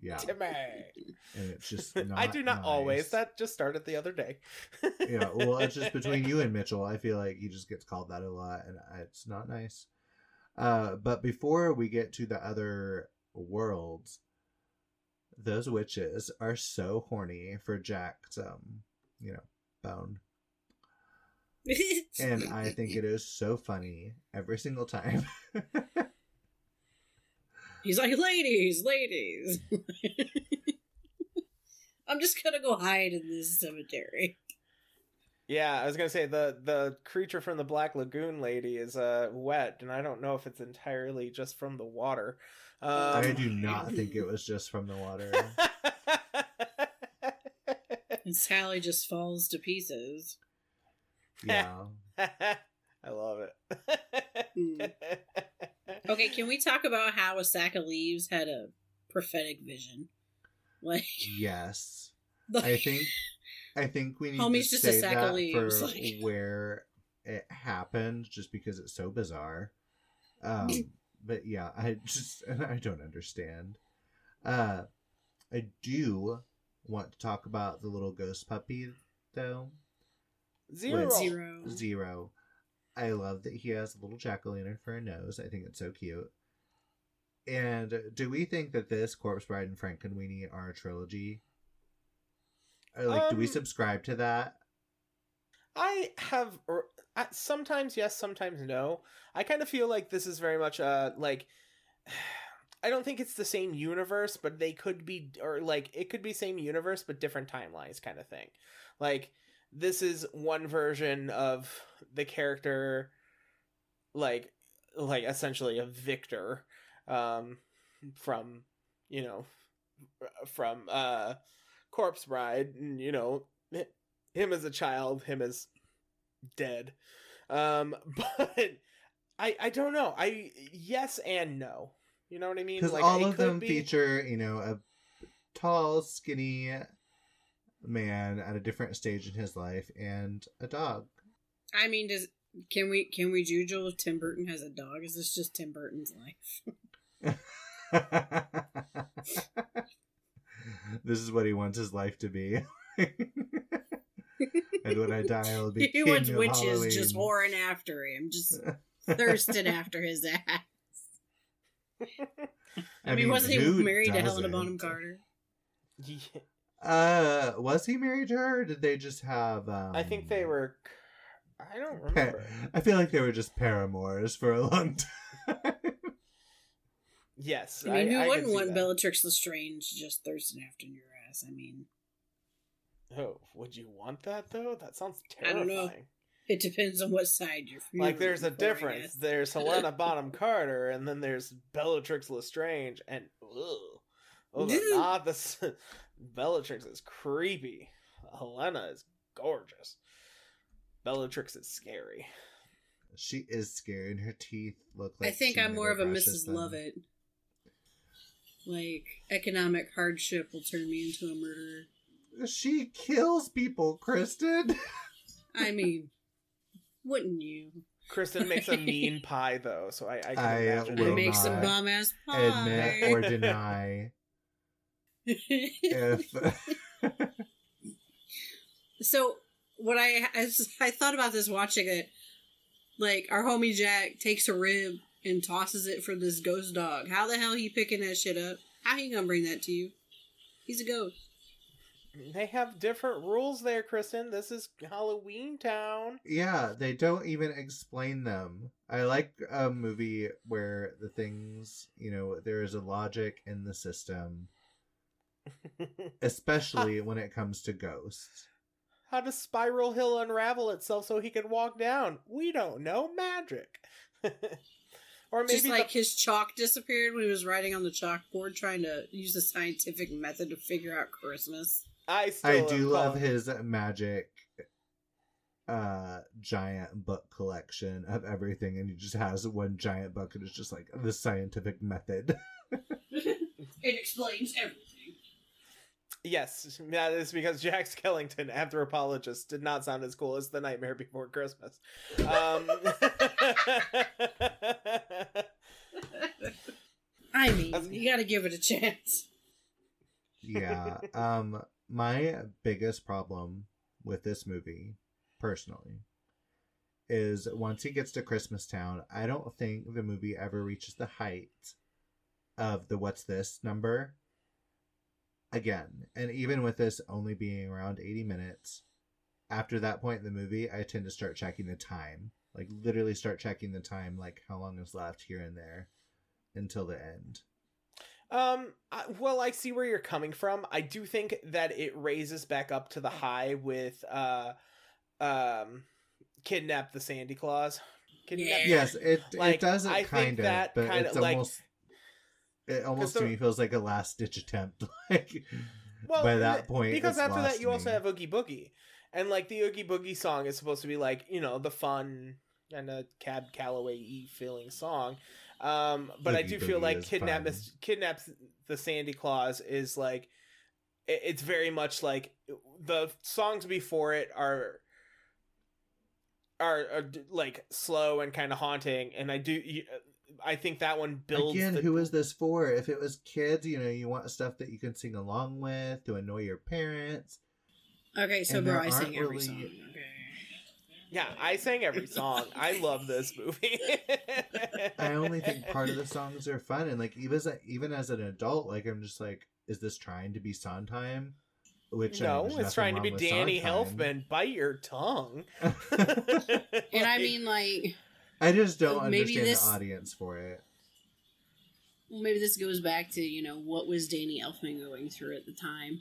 Yeah, Timmy. and it's just not I do not nice. always. That just started the other day. yeah, well, it's just between you and Mitchell. I feel like he just gets called that a lot, and it's not nice. Uh, but before we get to the other worlds, those witches are so horny for Jack's, um, you know, bone, and I think it is so funny every single time. He's like, ladies, ladies. I'm just gonna go hide in this cemetery. Yeah, I was gonna say the the creature from the Black Lagoon lady is uh wet, and I don't know if it's entirely just from the water. Um, I do not think it was just from the water. And Sally just falls to pieces. Yeah. I love it. Hmm. Okay, can we talk about how a sack of leaves had a prophetic vision? Like, Yes. I think I think we need Homie's to just a say sack of that leaves, for like- where it happened, just because it's so bizarre. Um, but yeah, I just I don't understand. Uh, I do want to talk about the little ghost puppy though. Zero. With Zero. Zero. I love that he has a little jack o' lantern for a nose. I think it's so cute. And do we think that this Corpse Bride and Frankenweenie are a trilogy? Or, like, do we Um, subscribe to that? I have or sometimes yes, sometimes no. I kind of feel like this is very much uh like I don't think it's the same universe, but they could be or like it could be same universe but different timelines kind of thing. Like this is one version of the character like like essentially a victor um from you know from uh corpse bride and you know him as a child, him as dead. Um, but I I don't know. I yes and no. You know what I mean? Because Like, all of them be- feature, you know, a tall, skinny man at a different stage in his life and a dog. I mean, does can we can we judge if Tim Burton has a dog? Is this just Tim Burton's life? this is what he wants his life to be. And when I die, I'll be he king wants of witches just Halloween. whoring after him, just thirsting after his ass. I, mean, wasn't he who married to Helena? Bonham Carter? Yeah, Uh, was he married to her? Or did they just have? Um, I think they were. I don't remember. I feel like they were just paramours for a long time. Yes, I mean, who I wouldn't can want that. Bellatrix Lestrange just thirsting after your ass? I mean, Oh, would you want that though? That sounds terrifying. I don't terrifying. know. it depends on what side you're. From. Like, there's a for, difference. There's Helena Bonham Carter, and then there's Bellatrix Lestrange, and ugh, those are not the. Bellatrix is creepy. Helena is gorgeous. Bellatrix is scary. she is scary, and her teeth look like. I think I'm more of a Mrs. them. Lovett. Like economic hardship will turn me into a murderer. She kills people, Kristin. I mean, wouldn't you? Kristin makes a mean pie though, so I, I can I imagine. I will it. make some not bomb ass pie. Admit or deny if. so what I, I I thought about this watching it, like our homie Jack takes a rib and tosses it for this ghost dog. How the hell he picking that shit up? How he gonna bring that to you? He's a ghost. They have different rules there, Kristin. This is Halloween Town. Yeah, they don't even explain them. I like a movie where the things, you know, there is a logic in the system, especially when it comes to ghosts. How does Spiral Hill unravel itself so he can walk down? We don't know. Magic. or maybe Just like the- his chalk disappeared when he was writing on the chalkboard trying to use a scientific method to figure out Christmas. I still I do love calling- his magic uh giant book collection of everything and he just has one giant book and it's just like the scientific method it explains everything. Yes, that is because Jack Skellington, anthropologist, did not sound as cool as The Nightmare Before Christmas. Um, I mean, you got to give it a chance. yeah. Um, my biggest problem with this movie, personally, is once he gets to Christmas Town, I don't think the movie ever reaches the height of the "What's this" number. Again, and even with this only being around eighty minutes, after that point in the movie, I tend to start checking the time, like literally start checking the time, like how long is left here and there, until the end. Um, I, well, I see where you're coming from. I do think that it raises back up to the high with uh, um, kidnap the Sandy Claus. Kidnap Yeah. Yes, it Like, it doesn't I think kind of, but kinda, it's like- almost it almost to the- me feels like a last ditch attempt. like Well, by that point, because after that you to also have Oogie Boogie, and like the Oogie Boogie song is supposed to be like you know the fun and a Cab Calloway e feeling song. Um, but I do feel like is kidnap fun. Miss, kidnap the Sandy Claus is like it- it's very much like the songs before it are are, are like slow and kind of haunting, and I do. you- I think that one builds. Again, the, who is this for? If it was kids, you know, you want stuff that you can sing along with to annoy your parents. Okay, so bro, I aren't sing every really- song. Okay. Yeah, I sang every song. I love this movie. I only think part of the songs are fun, and like even as a, even as an adult, like I'm just like, is this trying to be Sondheim? Which I mean, no, it's trying to be Danny Sondheim. Elfman. Bite your tongue. And I mean, like, I just don't Maybe understand this- the audience for it. well, maybe this goes back to you know what was Danny Elfman going through at the time?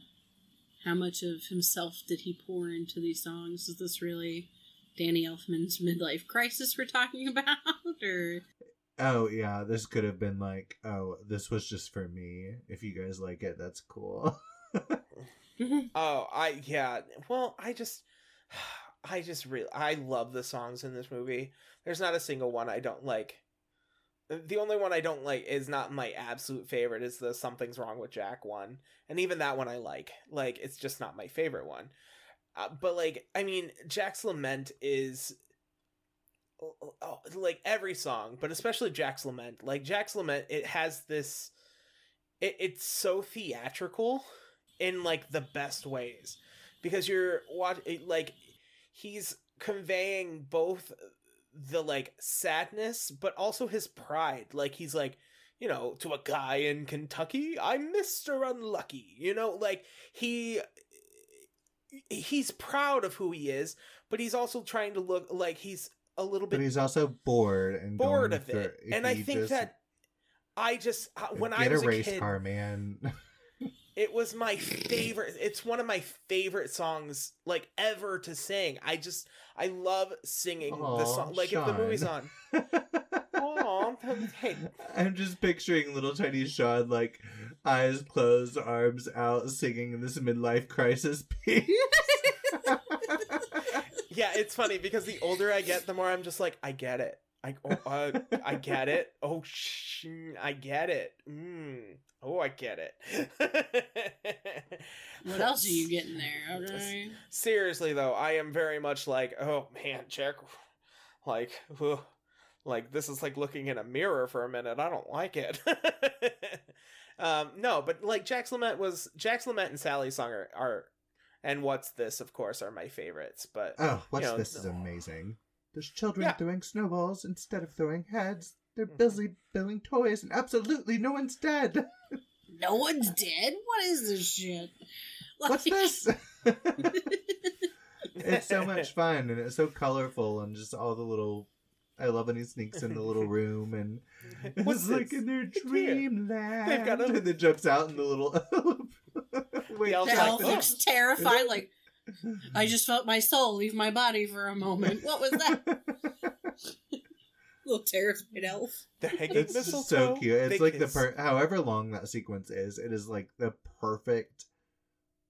How much of himself did he pour into these songs? Is this really Danny Elfman's midlife crisis we're talking about, or Oh yeah, this could have been like, oh, this was just for me. If you guys like it, that's cool. Oh, I yeah. Well, I just, I just really, I love the songs in this movie. There's not a single one I don't like. The only one I don't like is not my absolute favorite. Is the "Something's Wrong with Jack" one, and even that one I like. Like, it's just not my favorite one. Uh, but like, I mean, Jack's Lament is. Oh, like every song, but especially Jack's Lament. Like Jack's Lament, it has this. It, it's so theatrical in like the best ways because you're watching like he's conveying both the like sadness but also his pride like he's like you know to a guy in Kentucky I'm Mr. Unlucky you know like he he's proud of who he is but he's also trying to look like he's a little bit but he's also bored and bored of it and I think just that I just uh, when I was a race kid car, man. It was my favorite. It's one of my favorite songs like ever to sing. I just I love singing the song. Like if the movie's on. Hey, I'm just picturing little tiny Sean, like eyes closed, arms out, singing this midlife crisis piece. yeah, it's funny because the older I get, the more I'm just like I get it. I oh, uh, I get it. Oh, sh- I get it. Mm. Oh, I get it. what else are you getting there? Okay. seriously though i am very much like oh man jack like ugh, like this is like looking in a mirror for a minute i don't like it um no but like jack's lament was jack's lament and sally's song are, are and what's this of course are my favorites but oh, what's You know, this is amazing. There's children Yeah. throwing snowballs instead of throwing heads. They're Mhm. busy building toys, and absolutely no one's dead. No one's dead. What is this shit? What's this? it's so much fun, and it's so colorful, and just all the little. I love when he sneaks in the little room and What's it's like in their dreamland. They've got a- and then jumps out in the little. Wait, The like, elf "Oh." looks terrified. Like I just felt my soul leave my body for a moment. What was that? Little terrified elf. the hanging it's mistletoe so cute. It's they like the kiss. per however long that sequence is, it is like the perfect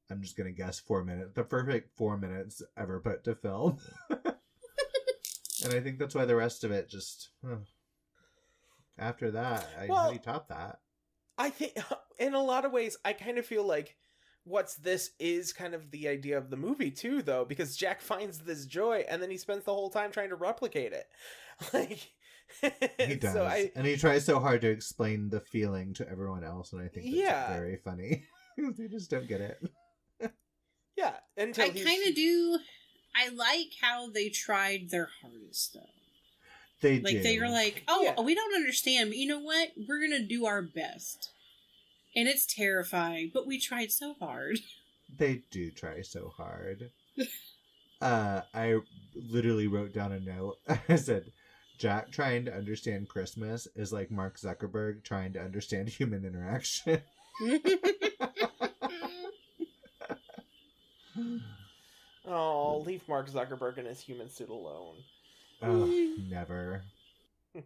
I'm just gonna guess four minutes. The perfect four minutes ever put to film. and I think that's why the rest of it just huh. after that, I, how Well- do you top that? I think in a lot of ways I kind of feel like what's this is kind of the idea of the movie too though because jack finds this joy and then he spends the whole time trying to replicate it like he does so I, and he tries so hard to explain the feeling to everyone else and i think that's Yeah. very funny they just don't get it yeah until I kind of do. I like how they tried their hardest though. they Like do they were like, "Oh, Yeah. we don't understand, but you know what? We're gonna do our best." And it's terrifying, but we tried so hard. they do try so hard uh i literally wrote down a note i said jack trying to understand christmas is like mark zuckerberg trying to understand human interaction. Oh leave mark zuckerberg and his human suit alone. Oh never.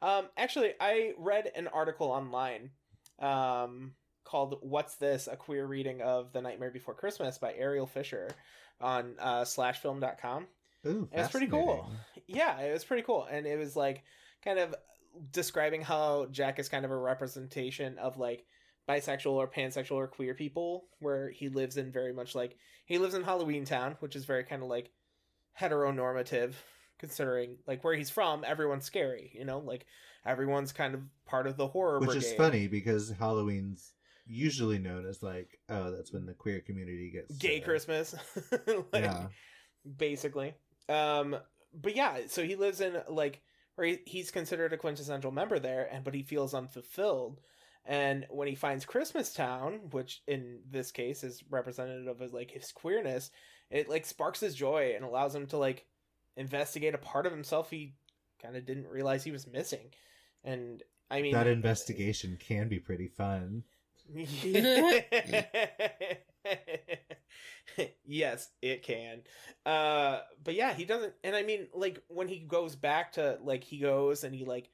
Um actually i read an article online um called what's this? A queer reading of the nightmare before christmas by ariel fisher on uh slashfilm.com Ooh, It was pretty cool. yeah it was pretty cool. And it was like kind of describing how jack is kind of a representation of like bisexual or pansexual or queer people where he lives in very much like he lives in halloween town which is very kind of like heteronormative considering like where he's from everyone's scary you know? Like everyone's kind of part of the horror which is funny because halloween's usually known as like oh that's when the queer community gets gay uh, christmas. Like, yeah. basically. Um, but yeah, so he lives in like where he, he's considered a quintessential member there, and but he feels unfulfilled. And when he finds Christmas Town, which in this case is representative of like his queerness, it like sparks his joy and allows him to like investigate a part of himself he kind of didn't realize he was missing. And I mean that investigation can be pretty fun yes, it can. Uh but yeah, he doesn't and I mean like when he goes back to like he goes and he like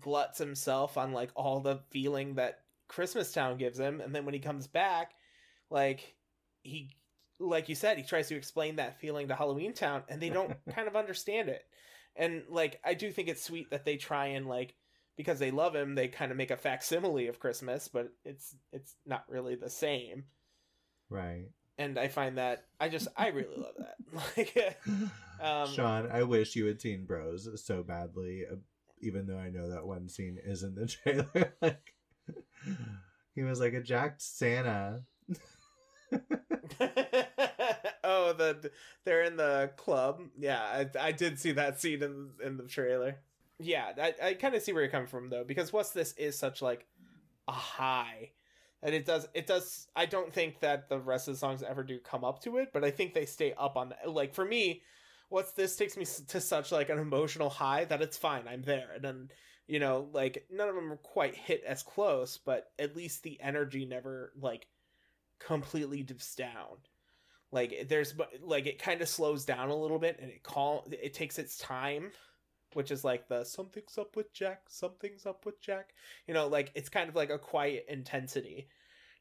gluts himself on like all the feeling that Christmas Town gives him and then when he comes back like he like you said he tries to explain that feeling to Halloween Town and they don't kind of understand it. And like I do think it's sweet that they try and like because they love him, they kind of make a facsimile of Christmas, but it's it's not really the same. right And I find that I just I really love that. Like, um, sean i wish you had seen bros so badly uh, even though i know that one scene is in the trailer like he was like a jacked santa oh, the they're in the club. Yeah, I, I did see that scene in in the trailer. Yeah, I, I kind of see where you're coming from though, because what's this is such like a high, and it does it does. I don't think that the rest of the songs ever do come up to it, but I think they stay up on. Like for me, what's this takes me to such like an emotional high that it's fine. I'm there, and then you know, like none of them quite hit as close, but at least the energy never like completely dips down like there's like it kind of slows down a little bit and it call it takes its time which is like the something's up with jack something's up with jack you know like it's kind of like a quiet intensity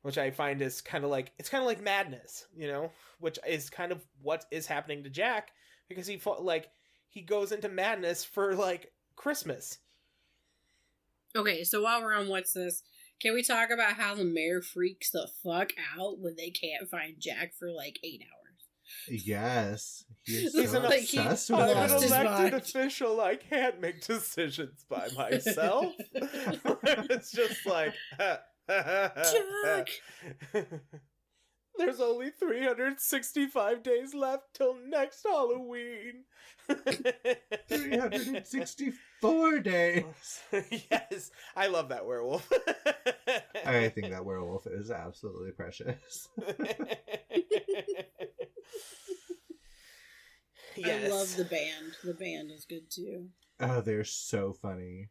which i find is kind of like it's kind of like madness you know which is kind of what is happening to jack because he fa- like he goes into madness for like christmas Okay, so while we're on what's this, can we talk about how the mayor freaks the fuck out when they can't find Jack for like eight hours? Yes he's He's so an- like, he with i'm an lost his him. elected official i can't make decisions by myself it's just like Jack! There's only 365 days left till next Halloween. 364 days yes, I love that werewolf. i think that werewolf is absolutely precious yes. I love the band. The band is good too. Oh, they're so funny.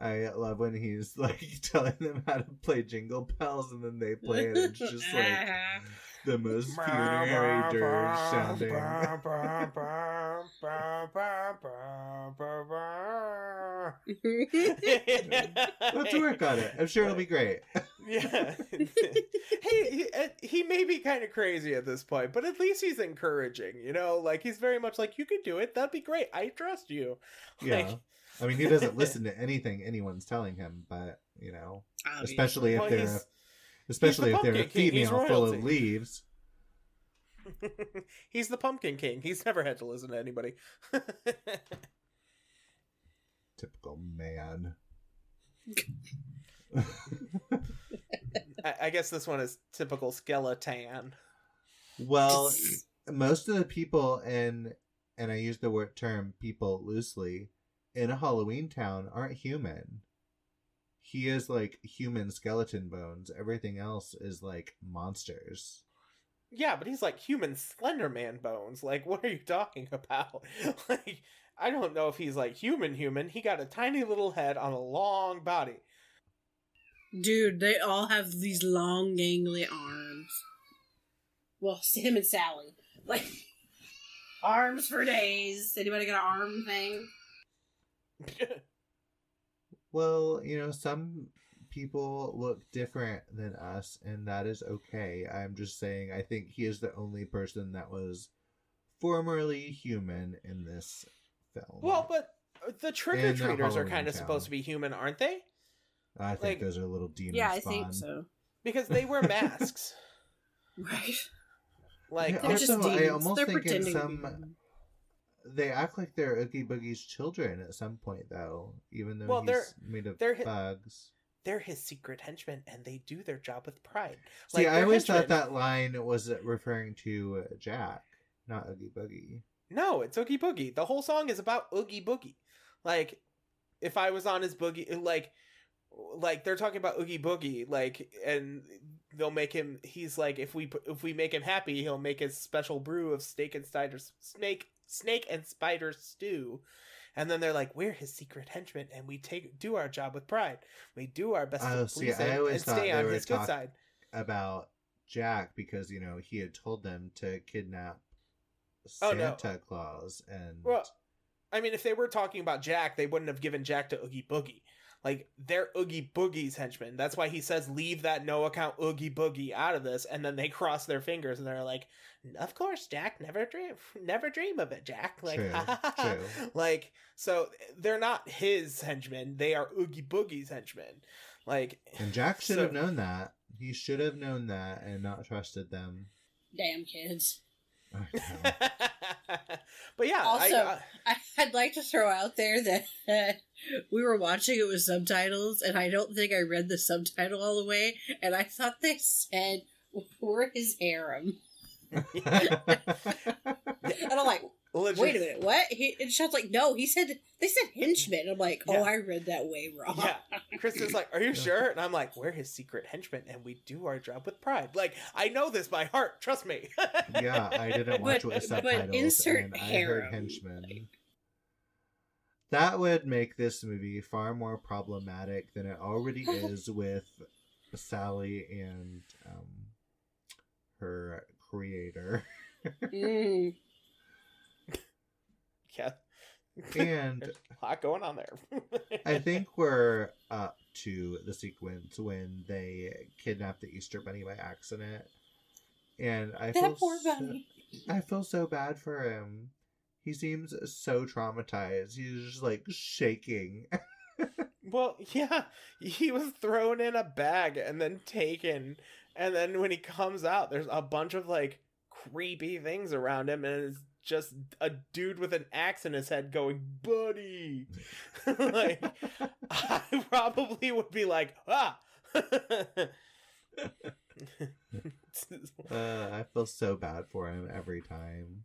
I love when he's like telling them how to play Jingle Bells and then they play it. It's just like the most funerary dirge sounding. Let's work on it. I'm sure it'll be great. Yeah. hey, he, uh, he may be kind of crazy at this point, but at least he's encouraging, you know? Like, he's very much like, you could do it. That'd be great. I trust you. Yeah. Like, I mean, he doesn't listen to anything anyone's telling him, but, you know, Obviously. especially if Well, they're he's- especially if they're a Pumpkin female full of leaves. He's the Pumpkin King. He's never had to listen to anybody. Typical man. I, I guess this one is typical skeleton. well, most of the people in, and I use the word term people loosely, in a Halloween town aren't human. He is like human skeleton bones. Everything else is like monsters. Yeah, but he's like human Slender Man bones. Like, what are you talking about? like, I don't know if he's like human human. He got a tiny little head on a long body. Dude, they all have these long, gangly arms. Well, him and Sally. Like, arms for days. Anybody got an arm thing? Well, you know, some people look different than us, and that is okay. I'm just saying, I think he is the only person that was formerly human in this film. well, but uh, the trick or treaters are kind of supposed to be human, aren't they? I think like- those are little demons. yeah, I think so. Because they wear masks. Right. like, Yeah, They're just Also, I demons. almost They're think pretending to be some- They act like they're Oogie Boogie's children at some point, though, even though Well, he's they're- made of they're hi- bugs. they're his secret henchmen, and they do their job with pride. See, Like, I they're always thought that line was referring to uh, Jack, not Oogie Boogie. No, it's Oogie Boogie. The whole song is about Oogie Boogie. Like, if I was on his boogie, like, like they're talking about Oogie Boogie, like, and they'll make him. He's like, if we if we make him happy, he'll make his special brew of snake and spider snake snake and spider stew. And then they're like, "We're his secret henchmen, and we take do our job with pride. We do our best Oh, to see, please I him always and stay on his good side." About Jack because you know he had told them to kidnap Oh, no. Santa Claus, and Well, I mean, if they were talking about Jack, they wouldn't have given Jack to Oogie Boogie. Like they're Oogie Boogie's henchmen. That's why he says leave that no account Oogie Boogie out of this, and then they cross their fingers and they're like, "Of course, Jack. Never dream, never dream of it, Jack." Like, True, true. like so they're not his henchmen. They are Oogie Boogie's henchmen. Like, and Jack should so- have known that. He should have known that and not trusted them. Damn kids. I know. but yeah, Also- I, uh, I, I'd like to throw out there that uh, we were watching it with subtitles, and I don't think I read the subtitle all the way, and I thought they said, We're his harem. And I'm like, legit- Wait a minute, what? He, and Sean's like, No, he said, they said henchmen. I'm like, Oh, Yeah. I read that way wrong. Yeah. Kristin's like, "Are you sure?" And I'm like, "We're his secret henchmen, and we do our job with pride. Like, I know this by heart. Trust me." yeah, I didn't watch But- it with but subtitles, insert and I heard harem. henchmen. That would make this movie far more problematic than it already is with Sally and um, her creator. Mm. yeah, and a lot going on there. I think we're up to the sequence when they kidnap the Easter Bunny by accident. And I feel That poor so- bunny. I feel so bad for him. He seems so traumatized. He's just like shaking. Well, yeah, he was thrown in a bag and then taken, and then when he comes out, there's a bunch of like creepy things around him, and it's just a dude with an axe in his head going, "Buddy," like I probably would be like, ah. Uh, I feel so bad for him every time.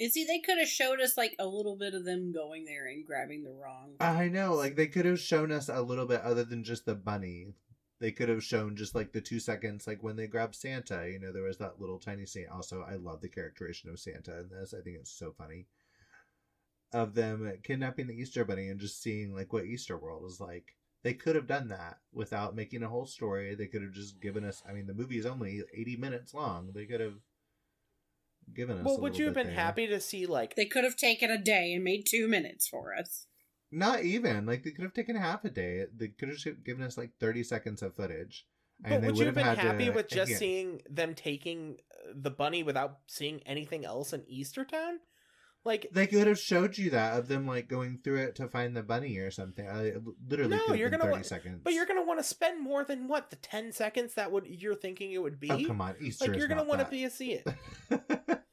And see, they could have showed us like a little bit of them going there and grabbing the wrong. I know, like they could have shown us a little bit other than just the bunny. They could have shown just like the two seconds, like when they grabbed Santa. You know, there was that little tiny scene. Also, I love the characterization of Santa in this. I think it's so funny. Of them kidnapping the Easter Bunny and just seeing like what Easter World is like. They could have done that without making a whole story. They could have just given us. I mean, the movie is only eighty minutes long. They could have given us. well, a would you have been there. happy to see like They could have taken a day and made two minutes for us. Not even like they could have taken half a day. They could have given us like thirty seconds of footage. But they would you have been happy to- with just yeah. seeing them taking uh, the bunny without seeing anything else in Easter Town? Like They could have showed you that of them like going through it to find the bunny or something. I literally No, you're gonna thirty wa- seconds. But you're gonna want to spend more than what the ten seconds that would you're thinking it would be. oh come on, Easter. like you're gonna want to be a see it.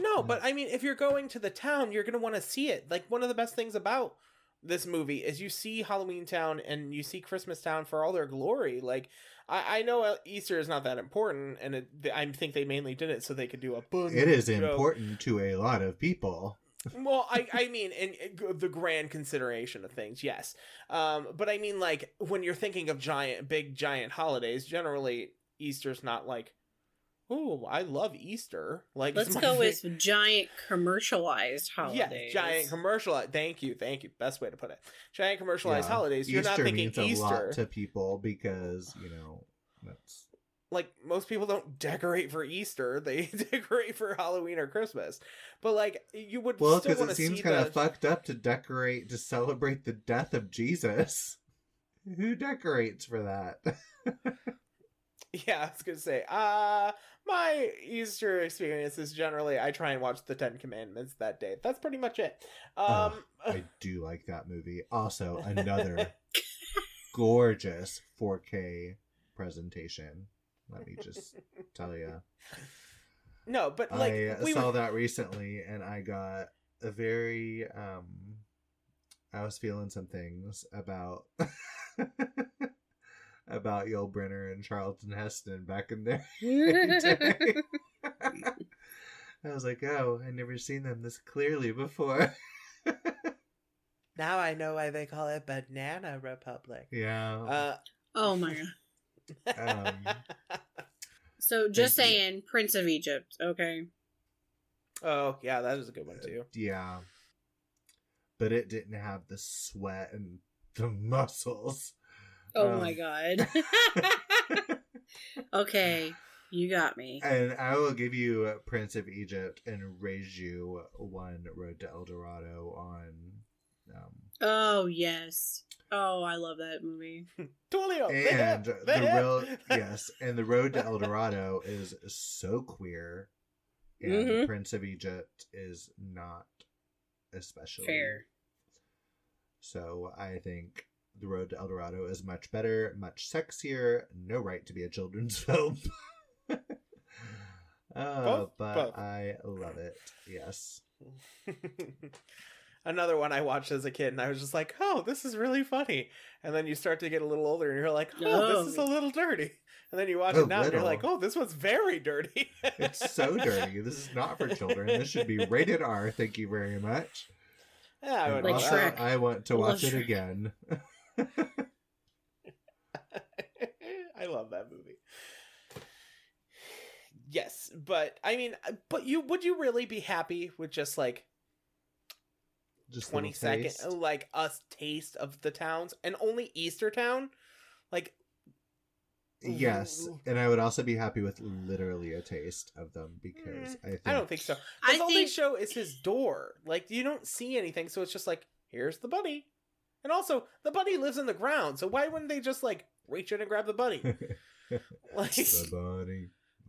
No, but I mean, if you're going to the town, you're gonna want to see it. Like one of the best things about this movie is you see Halloween Town and you see Christmas Town for all their glory. Like I, I know uh, Easter is not that important, and it, I think they mainly did it so they could do a boom. it is important to a lot of people. well i i mean in, in the grand consideration of things yes um but i mean like when you're thinking of giant big giant holidays generally easter's not like oh i love easter like Let's go fa- with giant commercialized holidays. yeah giant commercialized. thank you thank you best way to put it giant commercialized Yeah. holidays you're Easter not thinking means a easter lot to people because you know that's like most people don't decorate for easter they decorate for halloween or christmas but like you would well still because want it to seems see kind the... of fucked up to decorate to celebrate the death of Jesus. Who decorates for that? Yeah, I was gonna say, uh my Easter experience is generally I try and watch the Ten Commandments that day. That's pretty much it. Um I do like that movie. Also, another gorgeous 4K presentation. Let me just tell you. No, but like I we saw were- that recently and I got a very um I was feeling some things about about Yul Brynner and Charlton Heston back in their day. I was like, oh, I never seen them this clearly before. now I know why they call it Banana Republic. yeah. Uh oh my god. Um, So just Thank you. saying, Prince of Egypt. Okay. Oh, yeah, that was a good one too. yeah. But it didn't have the sweat and the muscles. Oh Um, my god. okay, you got me. And I will give you Prince of Egypt and raise you one Road to El Dorado on. Um, Oh yes. Oh, I love that movie. Tulio, and the real yes, and the Road to El Dorado is so queer, and Mhm. Prince of Egypt is not especially Fair. So I think the Road to El Dorado is much better, much sexier. No right to be a children's film. uh, Both- but both. I love it. Yes. Another one I watched as a kid, and I was just like, "Oh, this is really funny." And then you start to get a little older, and you're like, "Oh, this is a little dirty." And then you watch Oh, it now, and you're like, "Oh, this one's very dirty." It's so dirty. This is not for children. This should be rated R. Thank you very much. Yeah, I would Like also, I want to watch it again. I love that movie. Yes, but I mean, but you would you really be happy with just like Just a twenty little second, taste. like a taste of the towns, and only Easter Town? Like, Yes, and I would also be happy with literally a taste of them because mm, I think I don't think so. I His only think- show is his door. Like you don't see anything, so it's just like here's the bunny, and also the bunny lives in the ground. So why wouldn't they just like reach in and grab the bunny? Like, the bunny,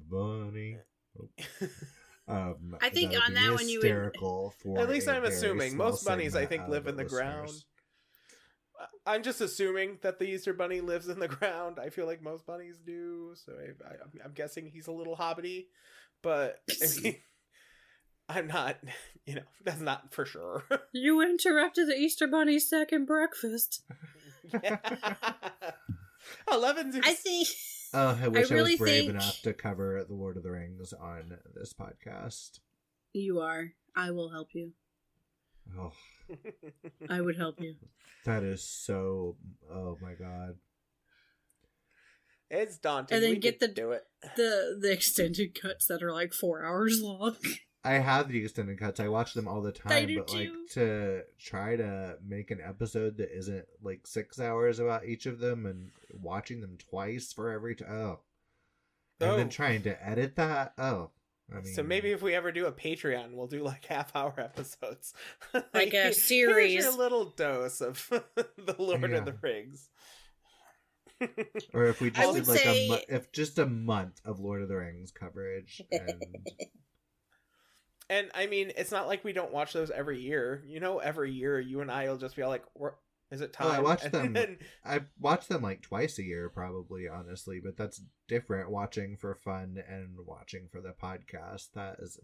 bunny. Oh. Um, I think would on that one you would- for at least I'm assuming most bunnies I think live in the listeners. ground. I'm just assuming that the Easter Bunny lives in the ground. I feel like most bunnies do, so I, I, I'm guessing he's a little hobbity. But I mean, I'm not, you know, that's not for sure. You interrupted the Easter Bunny's second breakfast. Eleven. I think Uh, I wish I, really was brave think- enough to cover the Lord of the Rings on this podcast. you are. I will help you. Oh, I would help you. that is so. Oh my god. it's daunting. And then We get the- do it. The the extended cuts that are like four hours long. I have the extended cuts. I watch them all the time, do but like too. to try to make an episode that isn't like six hours about each of them and watching them twice for every t- oh, and Oh. then trying to edit that. Oh, I mean, so maybe if we ever do a Patreon, we'll do like half hour episodes, Like a Here's series. your little dose of the Lord Yeah. of the Rings. or if we just did like say- a mo- if just a month of Lord of the Rings coverage, and And I mean, it's not like we don't watch those every year. You know, every year you and I will just be like, "Is it time?" Oh, I watch And them. then- I watch them like twice a year, probably, honestly, but that's different watching for fun and watching for the podcast. That is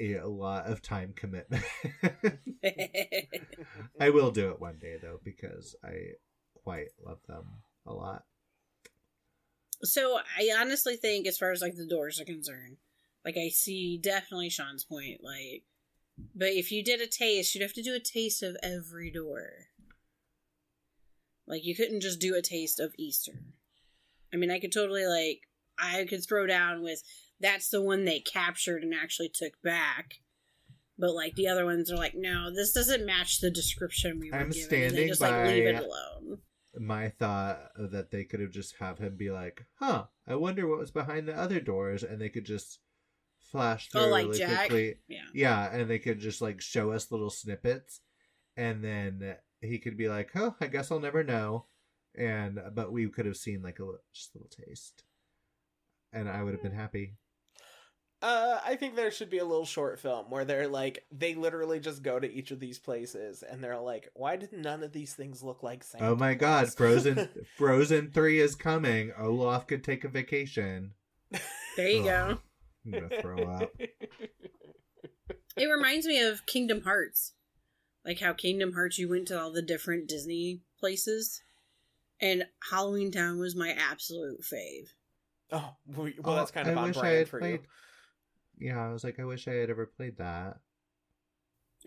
a, a lot of time commitment. I will do it one day, though, because I quite love them a lot. so I honestly think, as far as like the doors are concerned, like I see definitely Sean's point. Like, but if you did a taste, you'd have to do a taste of every door. Like you couldn't just do a taste of Easter. I mean, I could totally like I could throw down with that's the one they captured and actually took back. But like the other ones are like, no, this doesn't match the description we were I'm given. standing they just like leave it alone. My thought that they could have just have him be like, "Huh, I wonder what was behind the other doors," and they could just flash through Oh, like really Jack? quickly. Yeah. Yeah, and they could just like show us little snippets, and then he could be like, "Oh, I guess I'll never know," and but we could have seen like a li- just a little taste, and I would have been happy. Uh, I think there should be a little short film where they're like, they literally just go to each of these places and they're like, why did none of these things look like Santa Oh my God, Frozen Frozen Three is coming. Olaf could take a vacation. There you go. Ugh, I'm gonna throw up. It reminds me of Kingdom Hearts. Like how Kingdom Hearts you went to all the different Disney places. And Halloween Town was my absolute fave. oh, well, oh, that's Oh, kind of I on wish I brand had for played- Yeah, I was like, I wish I had ever played that.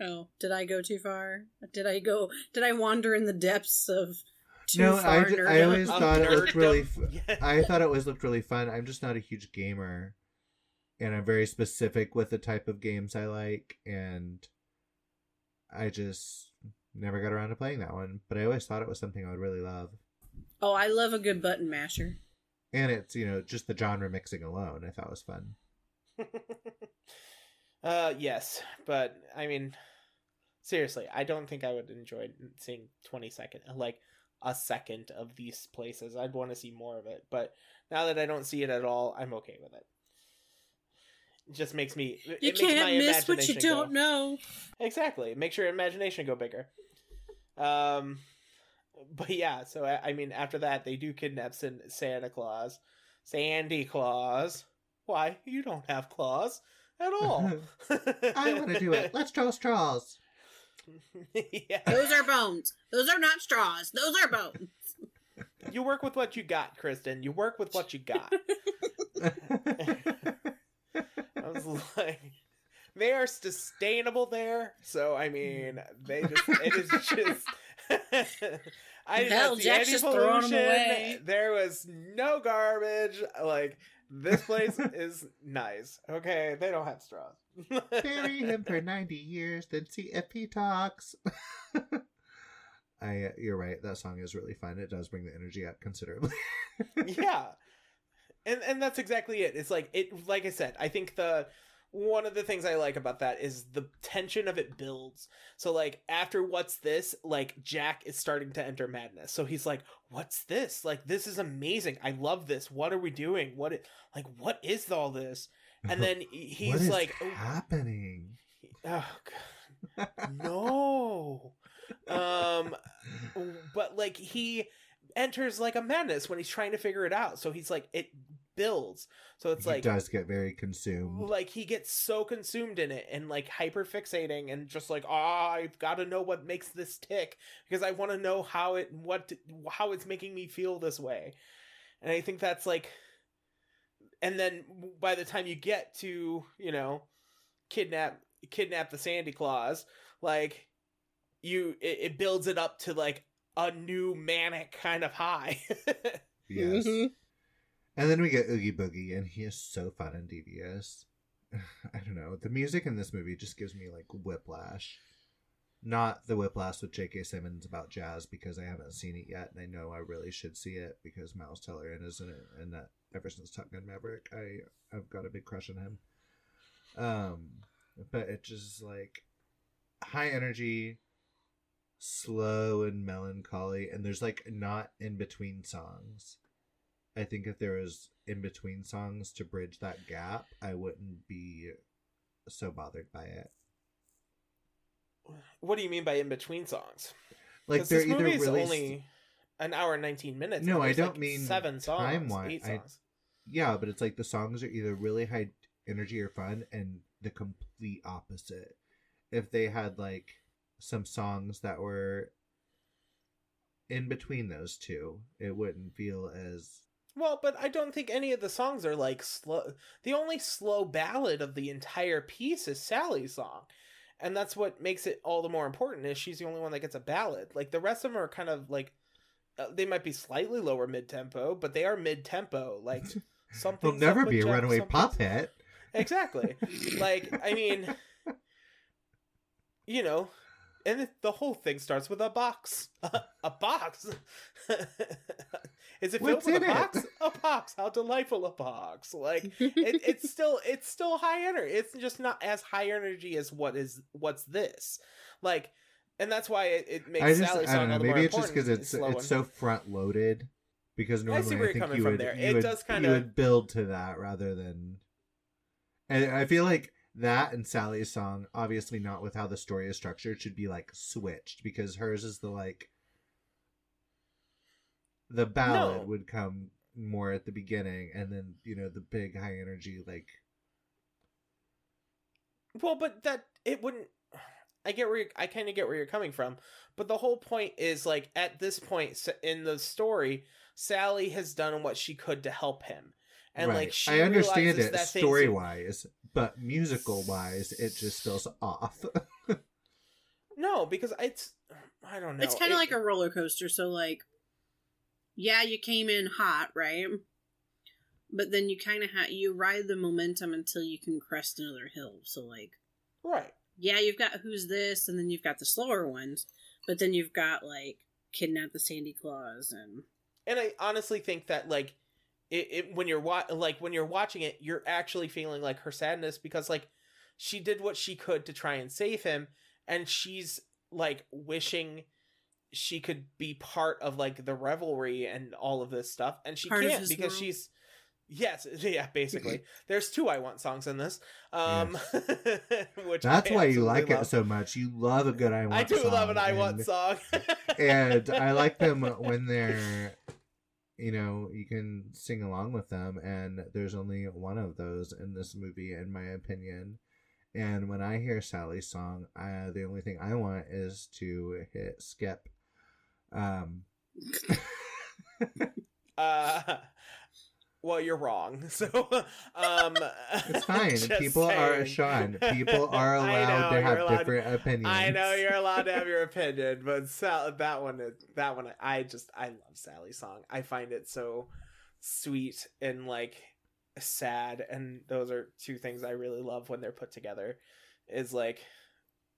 Oh, did I go too far? Did I go did I wander in the depths of too No, I far ju- I nerdom? always thought it looked really nerddom. Yeah. I thought it was looked really fun. I'm just not a huge gamer, and I'm very specific with the type of games I like, and I just never got around to playing that one. But I always thought it was something I would really love, Oh, I love a good button masher. and it's you know just the genre mixing alone I thought was fun. uh, yes, but I mean, seriously, I don't think I would enjoy seeing twenty second, like a second of these places. I'd want to see more of it, but now that I don't see it at all, I'm okay with it. It just makes me. it You makes my can't miss what you imagination don't go. know. Exactly. Makes your imagination go bigger. Um, but yeah. So I, I mean, after that, they do kidnap San- Santa Claus, Sandy Claus. Why you don't have claws at all? I want to do it. Let's draw straws. yeah. Those are bones. Those are not straws. Those are bones. You work with what you got, Kristin. You work with what you got. I was like, they are sustainable there. So I mean, they just it is just. I did Hell, not see Jack's any just throwing 'em pollution. away. There was no garbage. Like this place is nice. Okay, they don't have straws. Bury him for ninety years, then see if he talks. I, uh, you're right. That song is really fun. It does bring the energy up considerably. yeah and and that's exactly it. It's like it like i said i think the one of the things i like about that is the tension of it builds. So like after what's this like jack is starting to enter madness. So he's like what's this? Like this is amazing. I love this. What are we doing? What it, like what is all this? And then he's What is like happening. oh god. No. Um but like he enters like a madness when he's trying to figure it out. So he's like it builds. So it's like he like does get very consumed. like he gets so consumed in it and like hyper fixating and just like ah i've got to know what makes this tick because i want to know how it what how it's making me feel this way. And i think that's like and then by the time you get to you know kidnap kidnap the sandy claus like you it, it builds it up to like a new manic kind of high Yes. Mhm. And then we get Oogie Boogie, and he is so fun and devious. I don't know. The music in this movie just gives me like whiplash. Not the whiplash with J.K. Simmons about jazz because I haven't seen it yet, and I know I really should see it because Miles Teller is in it, and that ever since Top Gun Maverick, I I've got a big crush on him. Um, but it just like high energy, slow and melancholy, and there's like not in between songs. I think if there was in between songs to bridge that gap, I wouldn't be so bothered by it. What do you mean by in between songs? like they're this either movie is really only an hour and nineteen minutes. No, I don't like, mean seven songs, time-wise. eight I- songs. yeah, but it's like the songs are either really high energy or fun, and the complete opposite. If they had like some songs that were in between those two, it wouldn't feel as Well, but I don't think any of the songs are like slow. The only slow ballad of the entire piece is Sally's song. And that's what makes it all the more important is she's the only one that gets a ballad. Like the rest of them are kind of like uh, they might be slightly lower mid tempo, but they are mid tempo. Like something There'll never be a runaway pop hit. Exactly. like I mean, you know, and it, the whole thing starts with a box. a box. Is it filled What's with a it? box? A box. How delightful a box. Like it, it's still it's still high energy. It's just not as high energy as what is what's this. Like and that's why it, it makes I just Sally's I don't know. all the more Maybe it's just because it's slow it's so front loaded. Because I normally I, you're think coming you from would there. you It would, does you kinda- would build to that rather than. And I feel like that and Sally's song, obviously not with how the story is structured, should be like switched because hers is the like. The ballad No. would come more at the beginning, and then you know the big high energy like. Well, but that it wouldn't. I get where I kind of get where you're coming from, but the whole point is like at this point in the story, Sally has done what she could to help him, and like she I understand it story wise, but musical wise, it just feels off. No, because it's I don't know. it's kind of It- like a roller coaster. So, like, yeah, you came in hot, right? But then you kind of ha- you ride the momentum until you can crest another hill. So, like, right. yeah, you've got who's this, and then you've got the slower ones, but then you've got like kidnap the Sandy Claus and and I honestly think that like it, it when you're wa- like when you're watching it, you're actually feeling like her sadness because like she did what she could to try and save him, and she's like wishing she could be part of like the revelry and all of this stuff, and she Part can't because world. she's yes, yeah, basically. There's two I want songs in this, um, which That's I why you like love. it so much. You love a good I want. I do song, love an I want song, and I like them when they're, you know, you can sing along with them. And there's only one of those in this movie, in my opinion. And when I hear Sally's song, I, the only thing I want is to hit skip. Um, Uh, well, you're wrong. So, um, it's fine. just People are saying. Sean. People are allowed know, to have allowed- different opinions. I know you're allowed to have your opinion, but Sal, that one, is- that one, I just, I love Sally's song. I find it so sweet and like sad, and those are two things I really love when they're put together. Is like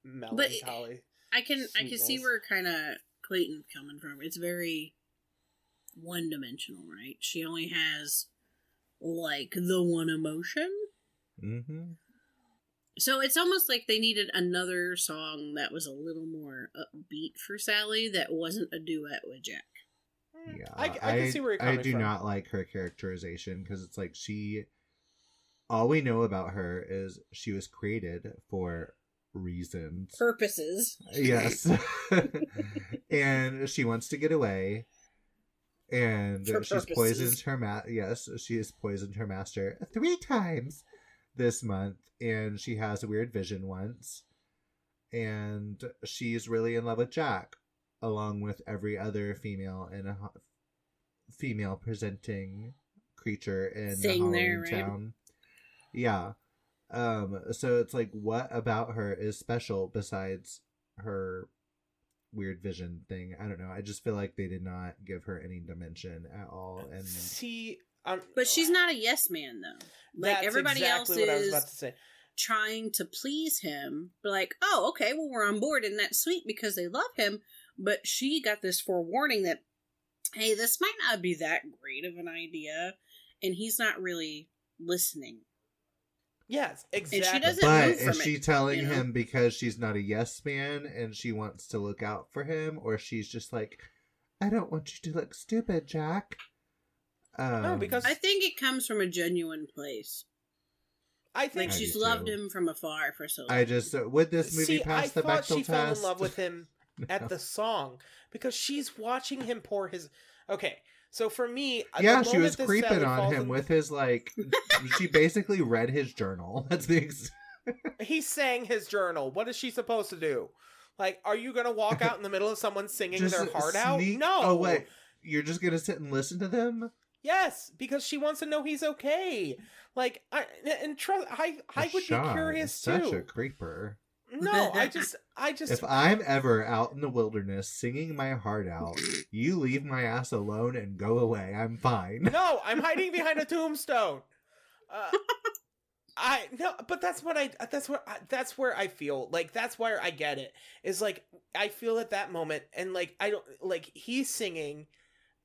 melancholy. I can I can see where kind of Clayton's coming from. It's very one dimensional, right? She only has like the one emotion. Mm-hmm. So it's almost like they needed another song that was a little more upbeat for Sally that wasn't a duet with Jack. Mm, Yeah, I, I can see where you're coming I do from. not like her characterization because it's like she. All we know about her is she was created for reasons. Purposes. yes, and she wants to get away, and For she's purposes. poisoned her ma. Yes, she has poisoned her master three times this month, and she has a weird vision once, and she's really in love with Jack, along with every other female in a ho- female presenting creature in Halloween there, right? Town. Yeah. Um, so it's like what about her is special besides her weird vision thing? I don't know. I just feel like they did not give her any dimension at all. And see, um, But she's not a yes man though. Like that's everybody exactly else what I was is about to say. trying to please him. But like, oh, okay, well we're on board and that's sweet because they love him. But she got this forewarning that, hey, this might not be that great of an idea, and he's not really listening. Yes, exactly. doesn't but move from is she it, telling you know? him because she's not a yes man and she wants to look out for him, or she's just like, I don't want you to look stupid, Jack. Um, No, because- I think it comes from a genuine place. I think Like she's do loved too. him from afar for so long. I just uh, would this movie See, I pass the thought Bechdel she fell in love with him at the song because she's watching him pour his. Okay, so for me, uh, the yeah, she was creeping on him in- with his like. she basically read his journal. That's the. Ex- He sang his journal. What is she supposed to do? Like, are you gonna walk out in the middle of someone singing just their heart out? No. wait, You're just gonna sit and listen to them. Yes, because she wants to know he's okay. Like, I and trust. I I would Sean be curious is curious Such too. Such a creeper. No, I just, I just. If I'm ever out in the wilderness singing my heart out, you leave my ass alone and go away. I'm fine. No, I'm hiding behind a tombstone. Uh, I no, but that's what I. That's what. I, that's where I feel like. That's where I get it. Is like I feel at that moment, and like I don't like he's singing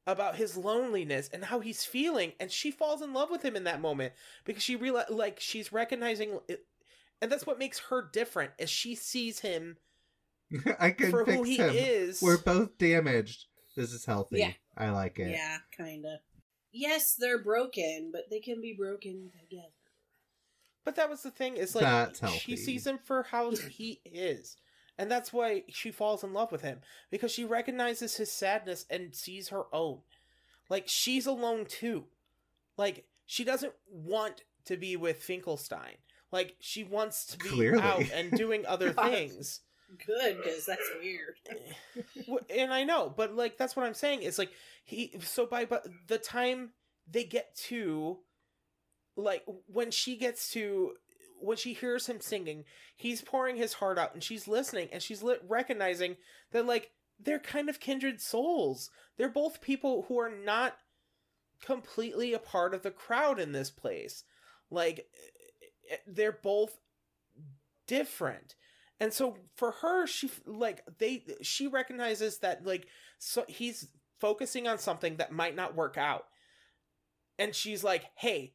about his loneliness and how he's feeling, and she falls in love with him in that moment because she realize like she's recognizing it, and that's what makes her different. Is she sees him I can for fix who he him. is. We're both damaged. This is healthy. Yeah. I like it. Yeah, kinda. Yes, they're broken, but they can be broken together. But that was the thing is like That's she sees him for how he is. And that's why she falls in love with him because she recognizes his sadness and sees her own. Like she's alone too. Like she doesn't want to be with Finkelstein. Like she wants to be Clearly. out and doing other things. Good, because that's weird. And I know, but like that's what I'm saying is like he so by but the time they get to like when she gets to when she hears him singing, he's pouring his heart out and she's listening and she's li- recognizing that like they're kind of kindred souls. They're both people who are not completely a part of the crowd in this place. Like they're both different. And so for her she like they she recognizes that like so he's focusing on something that might not work out. And she's like hey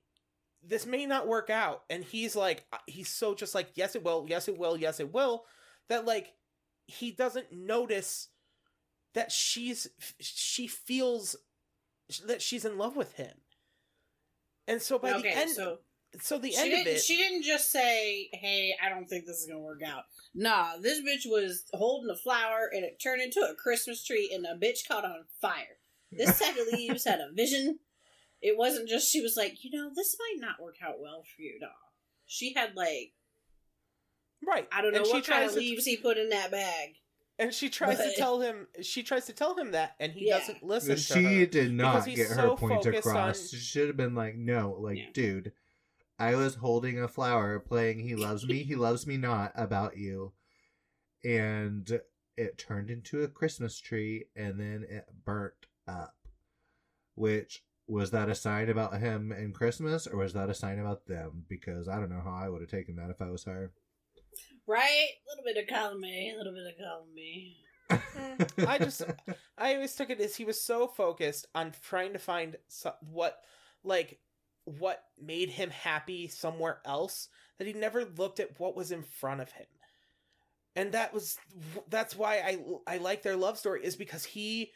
this may not work out. And he's like uh, he's so just like yes it will yes it will yes it will that like he doesn't notice that she's she feels that she's in love with him. And so by okay, the end so so the she end of didn't. it She didn't just say, "Hey, I don't think this is gonna work out." Nah, this bitch was holding a flower and it turned into a Christmas tree, and a bitch caught on fire. This sack of leaves had a vision. It wasn't just she was like, you know, this might not work out well for you, dog. She had like right I don't know and she what kind tries of to leaves he put in that bag. And she tries to tell him. She tries to tell him that, and he Yeah. doesn't listen. to she her. did not get her so point across. on- She should have been like, no, like, Yeah. dude, I was holding a flower playing He Loves Me, He Loves Me Not about you. And it turned into a Christmas tree and then it burnt up. Which was that a sign about him and Christmas or was that a sign about them? Because I don't know how I would have taken that if I was her. Right? A little bit of column A, a little bit of column B. I just- I always took it as he was so focused on trying to find so- what, like, what made him happy somewhere else that he never looked at what was in front of him. And that was that's why I I like their love story is because he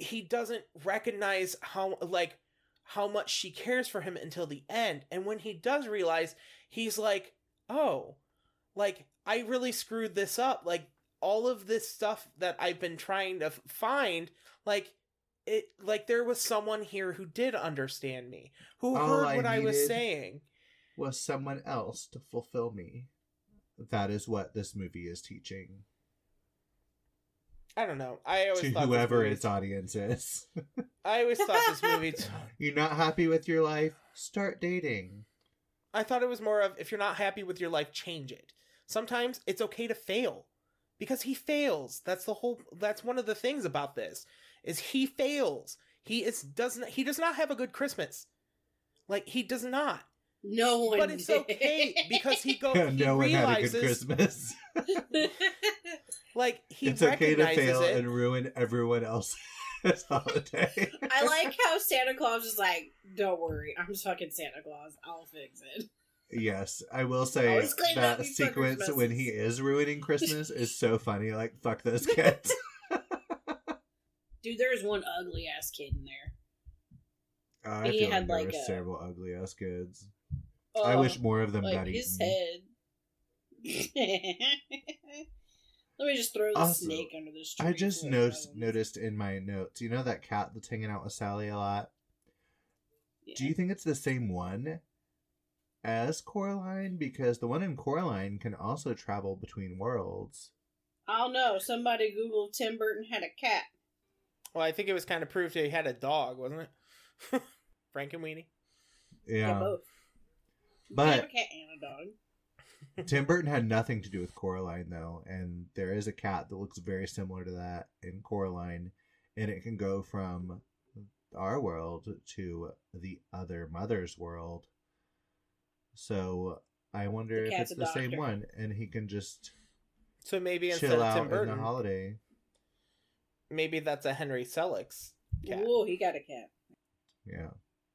he doesn't recognize how like how much she cares for him until the end and when he does realize he's like oh like i really screwed this up like all of this stuff that i've been trying to find like it like there was someone here who did understand me who All heard I what i was saying was someone else to fulfill me. That is what this movie is teaching i don't know i always to thought whoever movie- its audience is. i always thought this movie You're not happy with your life? Start dating. I thought it was more of if you're not happy with your life, change it. Sometimes it's okay to fail because he fails. That's the whole. That's one of the things about this is he fails. He is doesn't he does not have a good Christmas. Like he does not. No one But it's did. okay because he goes. he no one had a good Christmas. like he it's okay to fail it. and ruin everyone else's holiday. I like how Santa Claus is like, "Don't worry, I'm just fucking Santa Claus. I'll fix it." yes, I will say Always that sequence when he is ruining Christmas is so funny. Like, fuck those kids. Dude, there's one ugly ass kid in there. Oh, I He feel had, like there like, a- several ugly ass kids. I Oh, wish more of them like got his eaten. head. Let me just throw the Also, snake under this tree. I just noticed noticed in my notes. You know that cat that's hanging out with Sally a lot. Yeah. Do you think it's the same one as Coraline? Because the one in Coraline can also travel between worlds. I don't know. Somebody Googled Tim Burton had a cat. Well, I think it was kind of proved that he had a dog, wasn't it? Frankenweenie. Yeah, Yeah, both. But a cat and a dog. Tim Burton had nothing to do with Coraline though, and there is a cat that looks very similar to that in Coraline, and it can go from our world to the other mother's world. So I wonder if it's a the same one, and he can just So maybe instead chill of out Tim in the holiday. Maybe that's a Henry Selick's cat. Whoa, he got a cat. Yeah,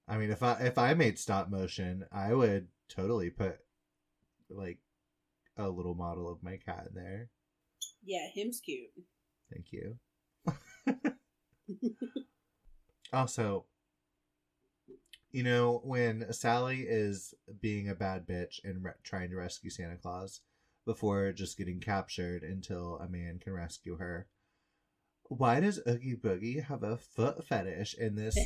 I mean, if I if I made stop motion, I would totally put like a little model of my cat in there. Yeah, him's cute. Thank you. also, you know, when Sally is being a bad bitch and re- trying to rescue Santa Claus before just getting captured until a man can rescue her, why does Oogie Boogie have a foot fetish in this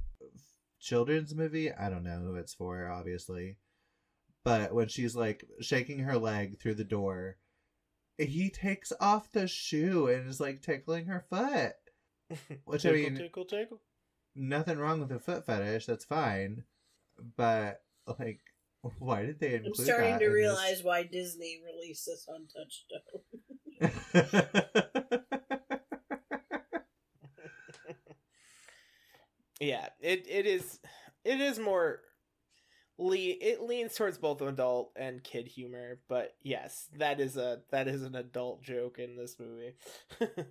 children's movie? I don't know who it's for, obviously. But when she's like shaking her leg through the door, he takes off the shoe and is like tickling her foot. Which I tickle, mean, tickle, tickle. nothing wrong with a foot fetish. That's fine. But like, why did they include? That? I'm include starting that to in realize why Disney released this untouched this? yeah, it it is it is more le- it leans towards both adult and kid humor, but yes, that is a that is an adult joke in this movie.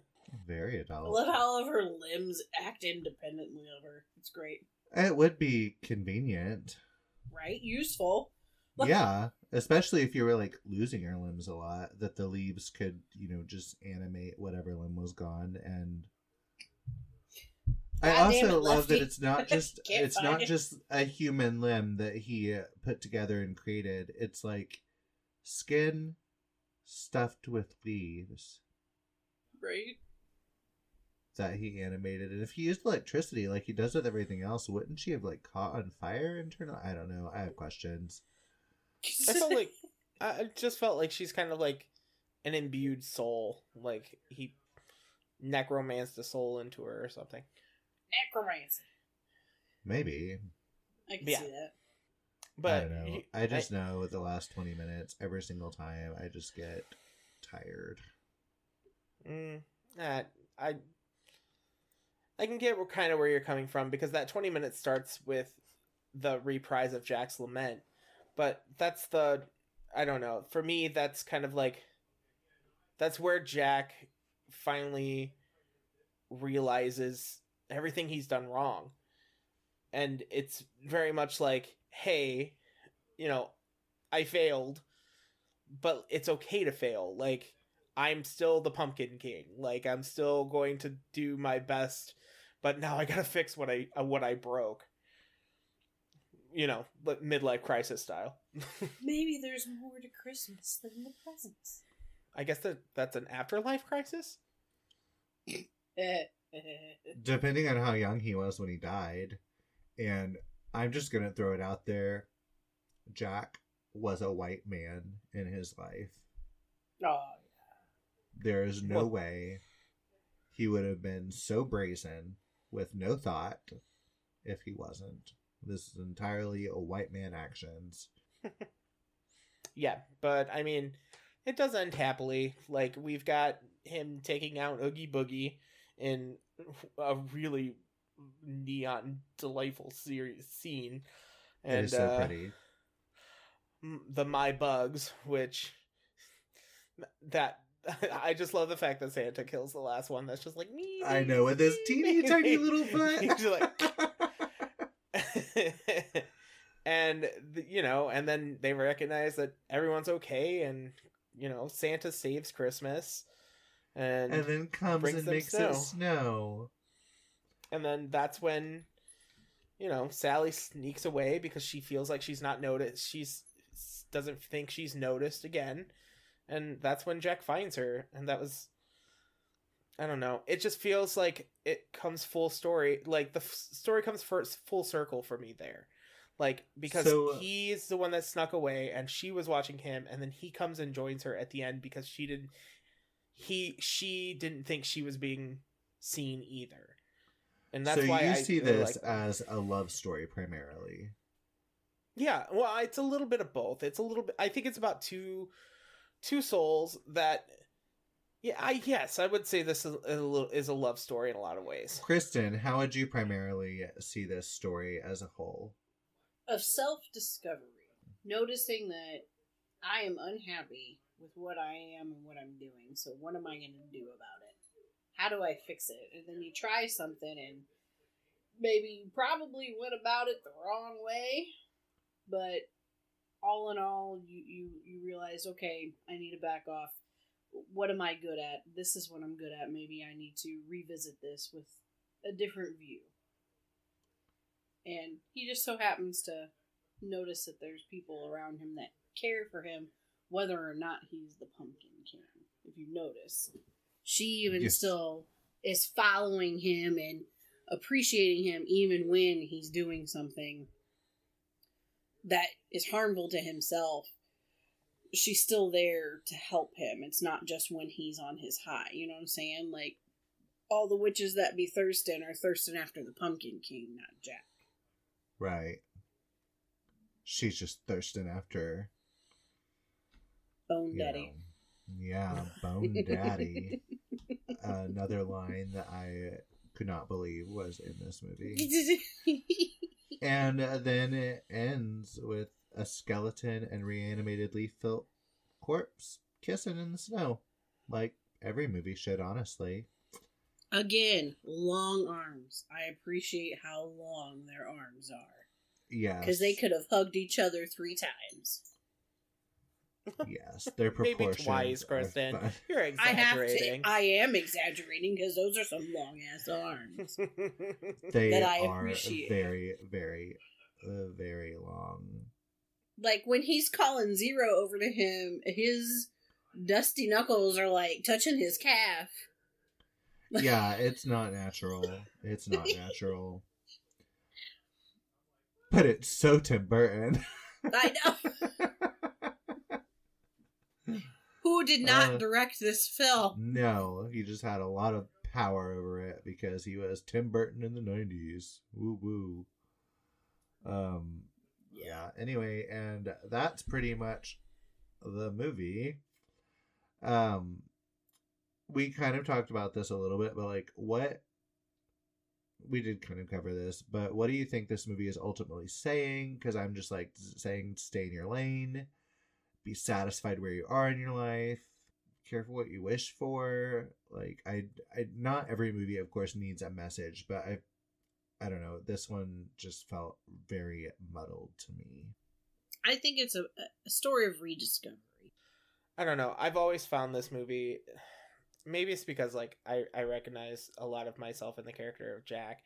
Very I adult. love how all of her limbs act independently of her. It's great. It would be convenient. Right? Useful. yeah, especially if you were like losing your limbs a lot, that the leaves could, you know, just animate whatever limb was gone. And I also it, love that it's not just it's not it. just a human limb that he uh, put together and created. It's like skin stuffed with leaves Right? that he animated. And if he used electricity like he does with everything else, wouldn't she have like caught on fire internally? I don't know. I have questions. I felt like I I just felt like she's kind of like an imbued soul, like he necromanced a soul into her or something. Necromancy. Maybe. I can Yeah. see that. But I don't know. he- I just know the last 20 minutes, every single time, I just get tired. Mm, uh, I I can get kind of where you're coming from because that 20 minutes starts with the reprise of Jack's lament, but that's the I don't know. For me, that's kind of like that's where Jack finally realizes everything he's done wrong. And it's very much like, hey, you know, I failed, but it's okay to fail. Like I'm still the Pumpkin King. Like I'm still going to do my best, but now I gotta fix what I uh, what I broke. You know, but midlife crisis style. Maybe there's more to Christmas than the presents. I guess that that's an afterlife crisis. Depending on how young he was when he died. And I'm just going to throw it out there Jack was a white man in his life. oh, yeah. There is no Well- way he would have been so brazen with no thought if he wasn't. This is entirely a white man actions. Yeah, but I mean, it does end happily. Like we've got him taking out Oogie Boogie in a really neon, delightful series scene, and is so uh, pretty. the My Bugs, which that I just love the fact that Santa kills the last one. That's just like me. I know, with his teeny tiny little foot. He's like, and you know, and then they recognize that everyone's okay, and you know, Santa saves Christmas, and and then comes and makes snow. it snow. and then that's when you know, Sally sneaks away because she feels like she's not noticed. She's doesn't think she's noticed again, and that's when Jack finds her, and that was. I don't know. It just feels like it comes full story. Like the f- story comes first full circle for me there, like because So, uh, he's the one that snuck away, and she was watching him, and then he comes and joins her at the end because she didn't. He she didn't think she was being seen either, and that's so why you I see really this like- as a love story primarily. Yeah, well, it's a little bit of both. It's a little bit. I think it's about two, two souls that. Yeah, I yes, I would say this is a little is a love story in a lot of ways. Kristin, how would you primarily see this story as a whole? of self discovery, noticing that I am unhappy with what I am and what I'm doing. So what am I going to do about it? How do I fix it? And then you try something and maybe you probably went about it the wrong way, but all in all, you you you realize, okay, I need to back off. What am I good at? This is what I'm good at. Maybe I need to revisit this with a different view. And he just so happens to notice that there's people around him that care for him, whether or not he's the Pumpkin King. If you notice, she even Yes. still is following him and appreciating him, even when he's doing something that is harmful to himself. She's still there to help him. It's not just when he's on his high. You know what I'm saying? Like all the witches that be thirsting are thirsting after the Pumpkin King, not Jack. Right. She's just thirsting after Bone you Daddy. know, yeah, Bone Daddy. Another line that I could not believe was in this movie. And then it ends with a skeleton and reanimated leaf filled corpse kissing in the snow. Like every movie should, honestly. Again, long arms. I appreciate how long their arms are. Yeah. Because they could have hugged each other three times. Yes. Their Maybe proportions. twice, are Kristin. You're I have to. I am exaggerating because those are some long ass arms. They That I are appreciate. very, very, uh, very long. like when he's calling Zero over to him, his dusty knuckles are like touching his calf. Yeah, it's not natural. It's not natural. But it's so Tim Burton. I know. Who did not Uh, direct this film? no, he just had a lot of power over it because he was Tim Burton in the 90s. Woo woo. Um yeah, anyway, and that's pretty much the movie. Um we kind of talked about this a little bit, but like what we did kind of cover this, but what do you think this movie is ultimately saying? Because I'm just like saying stay in your lane, be satisfied where you are in your life, careful what you wish for. Like I, I not every movie, of course, needs a message, but I, I don't know. This one just felt very muddled to me. I think it's a, a story of rediscovery. I don't know. I've always found this movie. Maybe it's because like I I recognize a lot of myself in the character of Jack,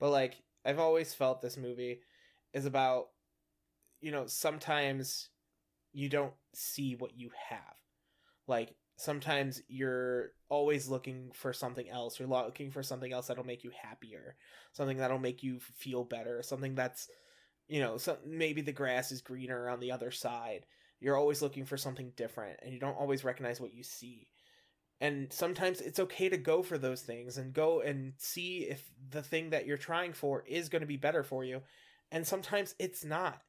but like I've always felt this movie is about, you know, sometimes you don't see what you have, like sometimes you're always looking for something else. You're looking for something else that'll make you happier, something that'll make you feel better, something that's, you know, some maybe the grass is greener on the other side. You're always looking for something different and you don't always recognize what you see. And sometimes it's okay to go for those things and go and see if the thing that you're trying for is going to be better for you and sometimes it's not.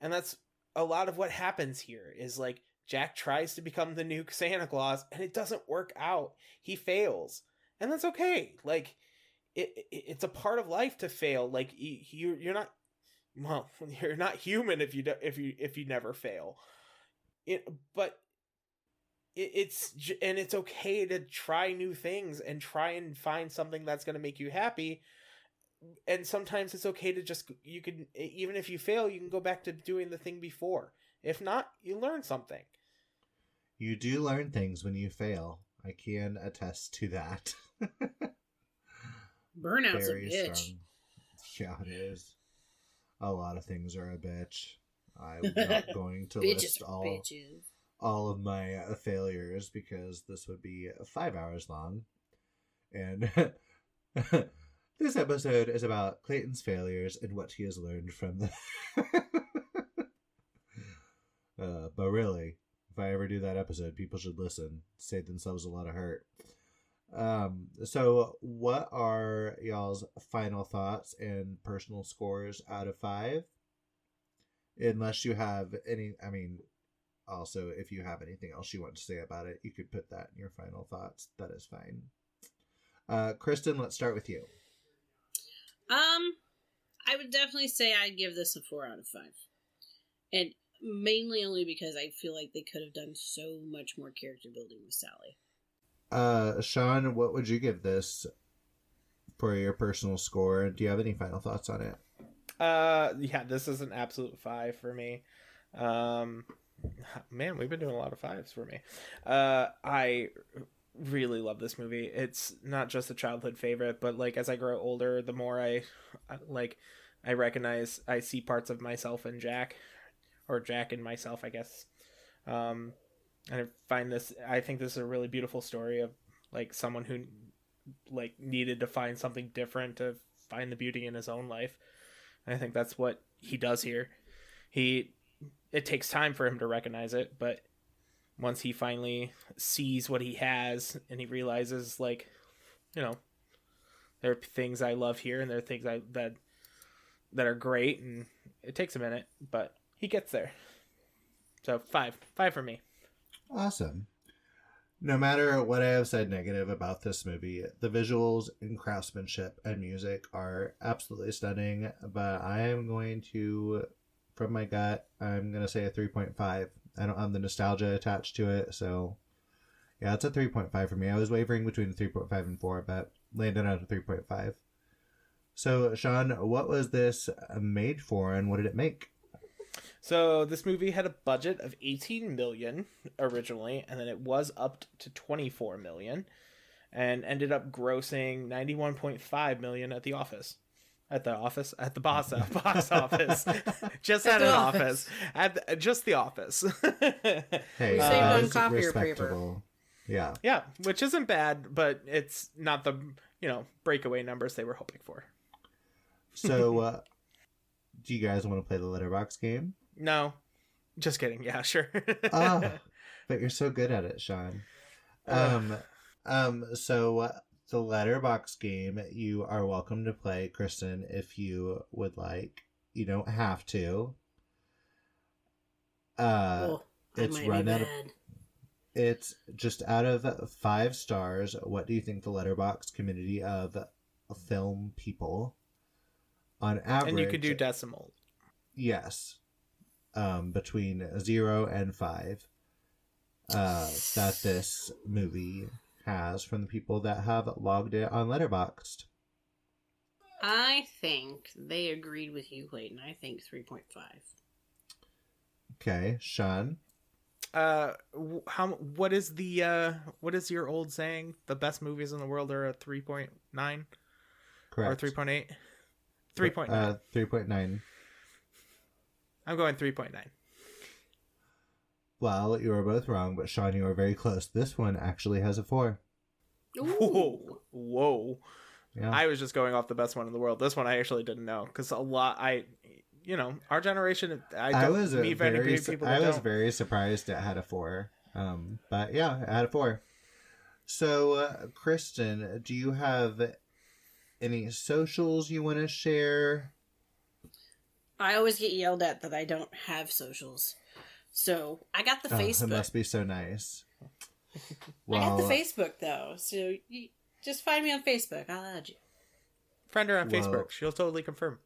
And that's a lot of what happens here is like jack tries to become the new santa claus and it doesn't work out. He fails. And that's okay. Like it, it it's a part of life to fail. Like you you- you're not well you're not human if you do, if you if you never fail. It but it, it's and it's okay to try new things and try and find something that's going to make you happy and sometimes it's okay to just you can even if you fail you can go back to doing the thing before if not you learn something You do learn things when you fail. I can attest to that. Burnout's Very a bitch. strong. Yeah, it is. a lot of things are a bitch. I'm not going to list all bitches. all of my uh, failures because this would be five hours long. And this episode is about Clayton's failures and what he has learned from them. uh, but really, if I ever do that episode, people should listen, save themselves a lot of hurt. Um, so what are y'all's final thoughts and personal scores out of five? Unless you have any, I mean, also if you have anything else you want to say about it, you could put that in your final thoughts. That is fine. Uh, Kristin, let's start with you. Um, I would definitely say I'd give this a four out of five, and mainly only because I feel like they could have done so much more character building with Sally. Uh, Sean, what would you give this for your personal score? Do you have any final thoughts on it? Uh, yeah, this is an absolute five for me. Um, man, we've been doing a lot of fives for me. Uh, I really love this movie. It's not just a childhood favorite, but like as I grow older, the more I like, I recognize I see parts of myself in Jack, or Jack in myself, I guess. Um, and I find this. I think this is a really beautiful story of like someone who like needed to find something different to find the beauty in his own life. And I think that's what he does here. He it takes time for him to recognize it, but once he finally sees what he has and he realizes like you know there are things I love here and there are things I that that are great and it takes a minute, but he gets there. So 5. 5 for me. Awesome. No matter what I have said negative about this movie, the visuals and craftsmanship and music are absolutely stunning. But I am going to, from my gut, I'm going to say a 3.5. I don't have the nostalgia attached to it. So, yeah, it's a 3.5 for me. I was wavering between 3.5 and 4, but landed on a 3.5. So, Sean, what was this made for and what did it make? So this movie had a budget of 18 million originally, and then it was upped to 24 million, and ended up grossing 91.5 million at the office. At the office, at the box, box office, just at, At an the office. office. at the, just the office. Hey, We saved that on copier paper. respectable. Yeah. yeah, which isn't bad, but it's not the you know breakaway numbers they were hoping for. So, uh, do you guys want to play the letterbox game? No, just kidding. Yeah, sure. Ah, but you're so good at it, Sean. Um, um. So uh, the letterbox game, you are welcome to play, Kristin, if you would like. You don't have to. Uh, oh, I it's run out of- it's just out of five stars. What do you think the Letterboxd community of film people, on average, and you could do decimal. Yes. Um, between zero and five. Uh, that this movie has from the people that have logged it on Letterboxd. I think they agreed with you, Clayton. I think 3.5. Okay, Sean. Uh, how? What is the uh? What is your old saying? The best movies in the world are a three point nine Correct. or three point eight. Three point nine. Uh, three point nine. I'm going three point nine. Well, you are both wrong, but Sean, you are very close. This one actually has a four. Whoa, whoa! Yeah. I was just going off the best one in the world. This one I actually didn't know because a lot I, you know, our generation. I, I, don't was meet very very, many su- people I was don't. very surprised it had a four. Um, but yeah, it had a four. So, uh, Kristin, do you have any socials you want to share? I always get yelled at that I don't have socials. So I got the Oh, Facebook. it must be so nice. I got the Facebook though. So you just find me on Facebook. I'll add you. Friend her on Well- Facebook. She'll totally confirm.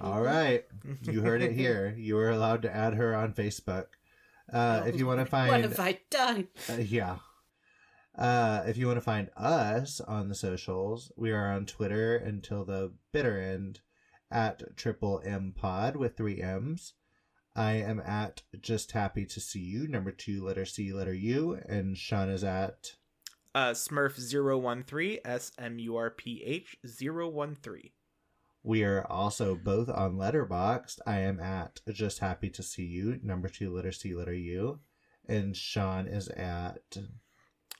all right, you heard it here. You were allowed to add her on Facebook. Uh, if you want to find What have I done? uh, yeah. Uh, if you want to find us on the socials, we are on Twitter until the bitter end at triple M pod with three M's. I am at just happy to see you, number two, letter C, letter U, and Sean is at Uh, Smurf 013 S M U R P H 013. We are also both on Letterboxd. I am at just happy to see you, number two letter C letter U, and Sean is at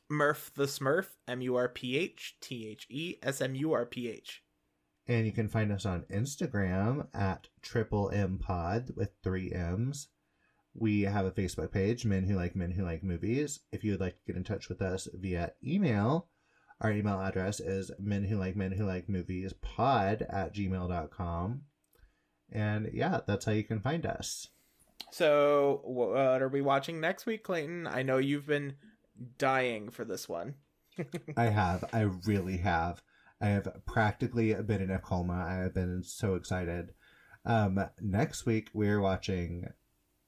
Murph the Smurf, M U R P H T H E S M U R P H. And you can find us on Instagram at Triple M Pod with three M's. We have a Facebook page, Men Who Like Men Who Like Movies. If you would like to get in touch with us via email, our email address is men who like men who like movies pod at gmail.com. And yeah, that's how you can find us. So, what are we watching next week, Clayton? I know you've been dying for this one. I have. I really have. I have practically been in a coma. I have been so excited. Um, next week, we're watching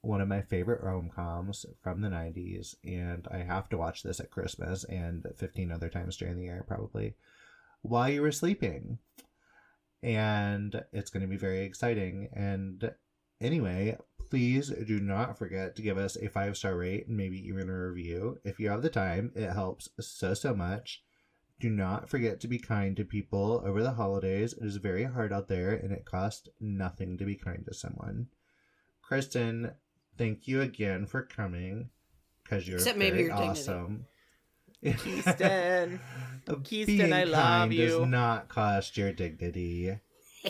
one of my favorite rom coms from the 90s, and I have to watch this at Christmas and 15 other times during the year, probably, while you were sleeping. And it's going to be very exciting. And anyway, please do not forget to give us a five star rate and maybe even a review. If you have the time, it helps so, so much. Do not forget to be kind to people over the holidays. It is very hard out there and it costs nothing to be kind to someone. Kristin, thank you again for coming because you're Except very maybe your dignity. awesome. Keyston. Keyston, Being I love you. Does not cost your dignity.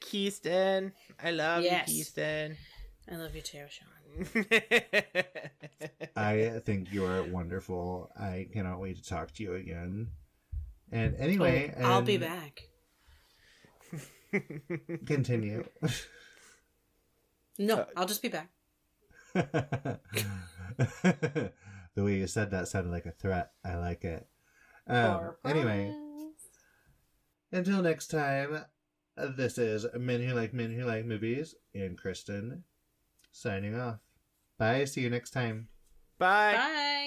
Keyston, I love Yes. you, Keyston. I love you too, Sean. I think you are wonderful. I cannot wait to talk to you again. And anyway, Oh, I'll be back. Continue. No, I'll just be back. the way you said that sounded like a threat. I like it. Um, anyway, until next time, this is Men Who Like Men Who Like Movies and Kristin signing off. Bye. See you next time. Bye. Bye.